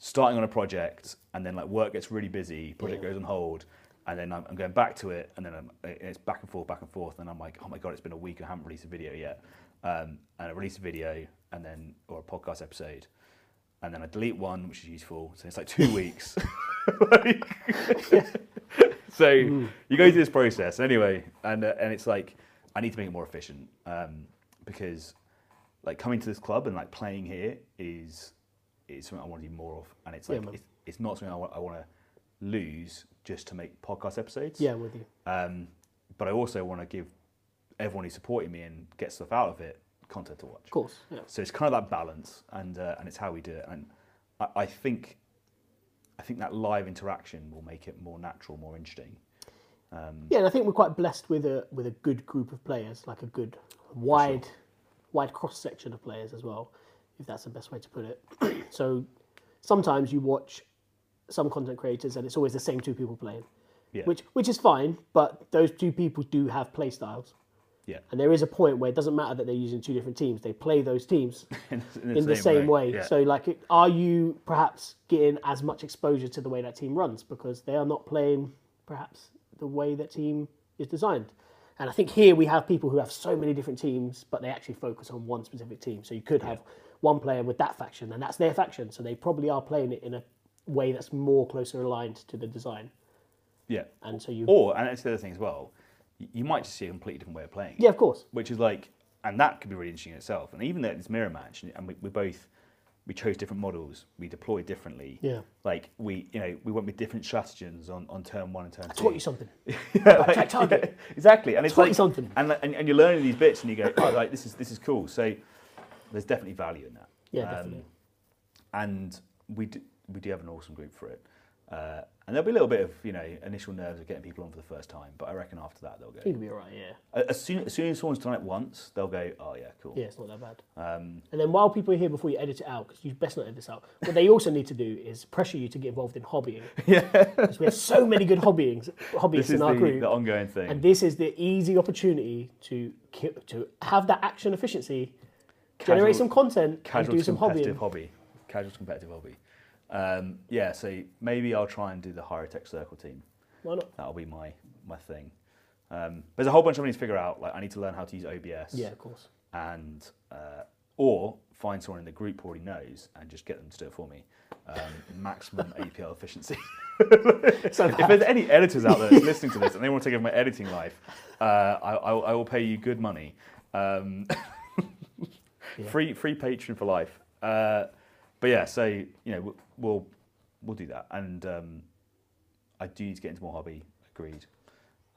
starting on a project and then like work gets really busy, project goes on hold, and then I'm, I'm going back to it, and then I'm, it's back and forth, back and forth, and I'm like, oh my god, it's been a week I haven't released a video yet, um, and I release a video and then or a podcast episode, and then I delete one, which is useful, so it's like two [LAUGHS] weeks. Like- [LAUGHS] so you go through this process. Anyway, and uh, and it's like I need to make it more efficient um, because like coming to this club and like playing here is is something I want to do more of, and it's like
man.
it's, it's not something I want, I want to lose just to make podcast episodes.
Yeah, I'm with you.
Um, but I also want to give everyone who's supporting me and get stuff out of it content to watch.
Of course. Yeah.
So it's kind of that balance, and uh, and it's how we do it. And I, I think I think that live interaction will make it more natural, more interesting. Um,
Yeah, and I think we're quite blessed with a with a good group of players, like a good wide wide cross section of players as well, if that's the best way to put it. [CLEARS THROAT] so sometimes you watch some content creators and it's always the same two people playing.
Yeah.
Which which is fine, but those two people do have play styles.
Yeah,
And there is a point where it doesn't matter that they're using two different teams. They play those teams [LAUGHS]
in,
in the same way.
Yeah.
So, like, are you perhaps getting as much exposure to the way that team runs because they are not playing perhaps the way that team is designed? And I think here we have people who have so many different teams, but they actually focus on one specific team. So you could have one player with that faction, and that's their faction. So they probably are playing it in a way that's more closer aligned to the design.
yeah.
And so you,
Or and that's the other thing as well. You might just see a completely different way of playing. it,
yeah, of course,
Which is like, and that could be really interesting in itself. And even though it's mirror match, and we, we both we chose different models, we deployed differently.
Yeah.
Like we, you know, we went with different stratagems on, on turn one and turn
I
two.
taught you something. [LAUGHS]
Yeah, like- yeah, [LAUGHS] exactly, and it's
Taught you
like
something.
and, and and you're learning these bits, and you go, oh, like this is this is cool. So there's definitely value in that.
Yeah, definitely.
and we do, we do have an awesome group for it. Uh, and there'll be a little bit of you know initial nerves of getting people on for the first time, but I reckon after that they'll go.
it'll be alright. Yeah.
As soon, as soon as someone's done it once, they'll go, oh yeah, cool.
Yeah, it's not that bad.
Um,
And then while people are here before you edit it out, because you best not edit this out, what they also need to do is pressure you to get involved in hobbying. [LAUGHS] Yeah. Because we have so many good hobbying
this
hobbyists
is
in our
the,
group.
the ongoing thing.
And this is the easy opportunity to to have that action efficiency, generate some content, and
casual
do some
competitive
hobbying.
hobby. Casual competitive hobby. Um, yeah, so maybe I'll try and do the Hierotek Circle team.
Why not?
That'll be my my thing. Um, there's a whole bunch of I need to figure out. Like I need to learn how to use OBS.
Yeah, of course.
and uh, or find someone in the group who already knows and just get them to do it for me. Um, [LAUGHS] maximum APL efficiency. [LAUGHS]
So
if there's any editors out there listening to this and they want to take over my editing life, uh, I, I, I will pay you good money. Um, [LAUGHS]
Yeah.
Free free Patreon for life. Uh, but yeah, so you know we'll we'll, do that, and um, I do need to get into more hobby. Agreed.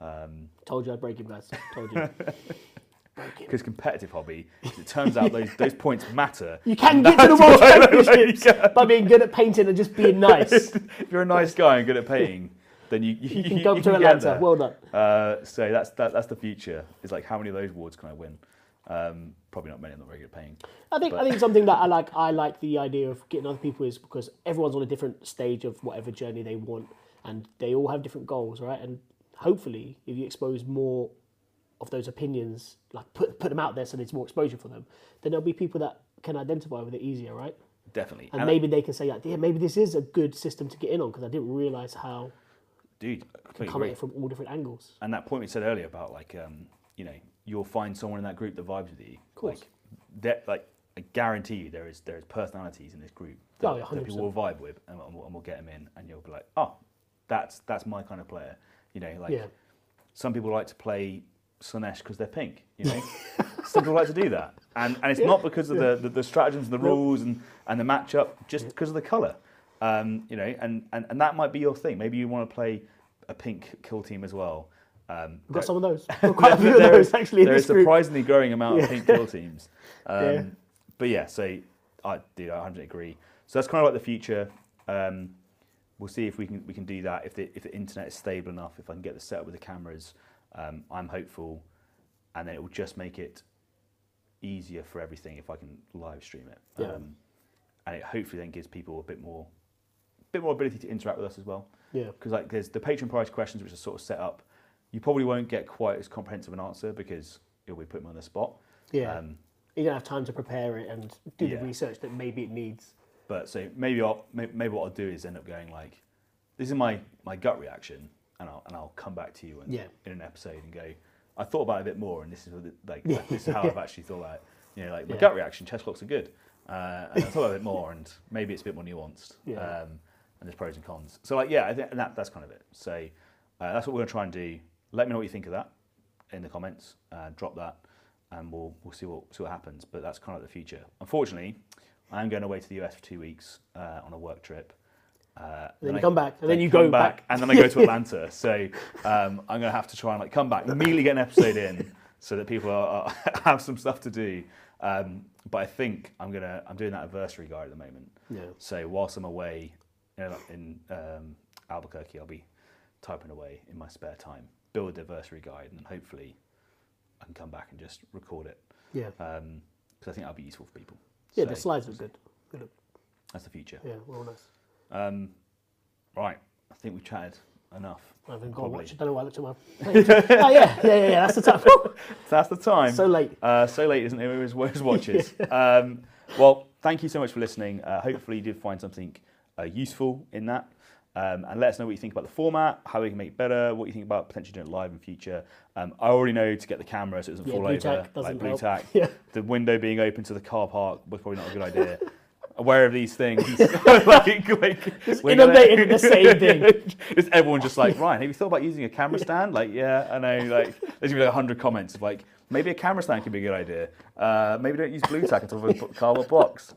Um,
Told you I'd break him, guys. Told you. [LAUGHS]
because competitive hobby, it turns out those those points matter. [LAUGHS]
You can get to the World Championships by being good at painting and just being [LAUGHS] nice.
if you're a nice guy and good at painting, then you you,
You can go to
get
Atlanta. Well done.
Uh, so that's that, that's the future. It's like how many of those awards can I win? Um, probably not many. I'm not very good.
I think I think something that I like I like the idea of getting other people is because everyone's on a different stage of whatever journey they want and they all have different goals, right? And hopefully if you expose more of those opinions, like put put them out there so there's more exposure for them, then there'll be people that can identify with it easier, right?
Definitely.
And
And,
maybe they can say, like, yeah, maybe this is a good system to get in on because I didn't realize how
dude, I completely
come at it from all different angles.
And that point we said earlier about like um, you know you'll find someone in that group that vibes with you.
Of course.
Like that, like I guarantee you there is there is personalities in this group that,
Oh, yeah,
that people will vibe with, and, and we'll, and we'll get them in, and you'll be like, oh, that's that's my kind of player. You know, like
yeah,
some people like to play Sunesh because they're pink. You know, [LAUGHS] some people like to do that, and and it's not because of the, the, the stratagems and the rules and, and the matchup, just because of the color. Um, you know, and, and and that might be your thing. Maybe you want to play a pink kill team as well. Um,
we've got some of those. [LAUGHS] Quite a few of those
is-
actually
there is a
group.
surprisingly growing amount
Yeah.
of pink kill teams. [LAUGHS] Um,
Yeah.
But yeah, so I do. I 100 agree. So that's kind of like the future. Um, we'll see if we can we can do that. If the if the internet is stable enough, if I can get the setup with the cameras, um, I'm hopeful, and then it will just make it easier for everything if I can live stream it.
Yeah.
Um, and it hopefully then gives people a bit more, bit more ability to interact with us as well
Yeah,
because like there's the Patreon price questions which are sort of set up. You probably won't get quite as comprehensive an answer because you'll be putting them on the spot.
yeah.
Um,
You're gonna have time to prepare it and do
Yeah.
the research that maybe it needs.
but so maybe I'll maybe what I'll do is end up going like, this is my my gut reaction, and I'll and I'll come back to you and,
Yeah.
in an episode and go, I thought about it a bit more, and this is like
Yeah.
this is how I've [LAUGHS] actually thought about it. You know, like my gut reaction, chess clocks are good, uh, and I thought about it a bit more, and maybe it's a bit more nuanced. Um, and there's pros and cons. So like yeah, I think that that's kind of it. So uh, that's what we're gonna try and do. Let me know what you think of that in the comments. Uh, drop that, and we'll we'll see what see what happens. But that's kind of the future. Unfortunately, I am going away to the US for two weeks uh, on a work trip. Uh,
then you
I-
come back, and then you go back.
and then I go to [LAUGHS] Atlanta. so um, I'm going to have to try and like come back immediately, get an episode in, [LAUGHS] so that people are, are [LAUGHS] have some stuff to do. Um, but I think I'm gonna I'm doing that anniversary guide at the moment.
Yeah.
So whilst I'm away in, in um, Albuquerque, I'll be typing away in my spare time, build a diversity guide, and then hopefully I can come back and just record it
Yeah.
because I think that'll be useful for people.
Yeah,
So
the slides look good. Good look.
That's the future.
Yeah, well nice.
Um, right, I think we've chatted enough.
I haven't got to watch. I don't know why I looked at my. [LAUGHS] oh yeah, yeah, yeah, yeah. That's the time. [LAUGHS]
That's the time.
so late.
Uh, so late, isn't it? It was, watches. um, well, thank you so much for listening. Uh, hopefully, you did find something uh, useful in that. Um, and let us know what you think about the format, how we can make it better, what you think about potentially doing it live in future. Um, I already know to get the camera so it doesn't
Yeah,
fall
blue
over,
tack doesn't
like blue
help.
tack. [LAUGHS]
Yeah.
The window being open to the car park was probably not a good idea. [LAUGHS] Aware of these things, [LAUGHS] like, like,
with the same thing.
Just everyone just like Ryan. Have you thought about using a camera stand? Like, yeah, I know. Like, there's gonna be like hundred comments of like maybe a camera stand could be a good idea. Uh, maybe don't use blue tack until we put cardboard box.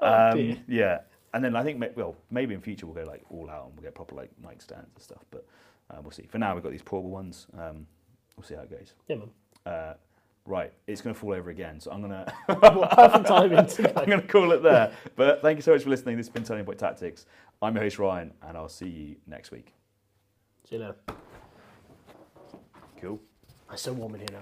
Oh,
Um,
dear.
yeah, and then I think well maybe in future we'll go like all out and we'll get proper like mic stands and stuff. But uh, we'll see. For now we've got these portable ones. Um, we'll see how it goes.
Yeah, man.
Uh, Right, it's going to fall over again, so I'm going [LAUGHS] to
perfect timing.
I'm going to call it there. But thank you so much for listening. This has been Turning Point Tactics. I'm your host Ryan, and I'll see you next week.
See you later.
Cool.
It's so warm in here now.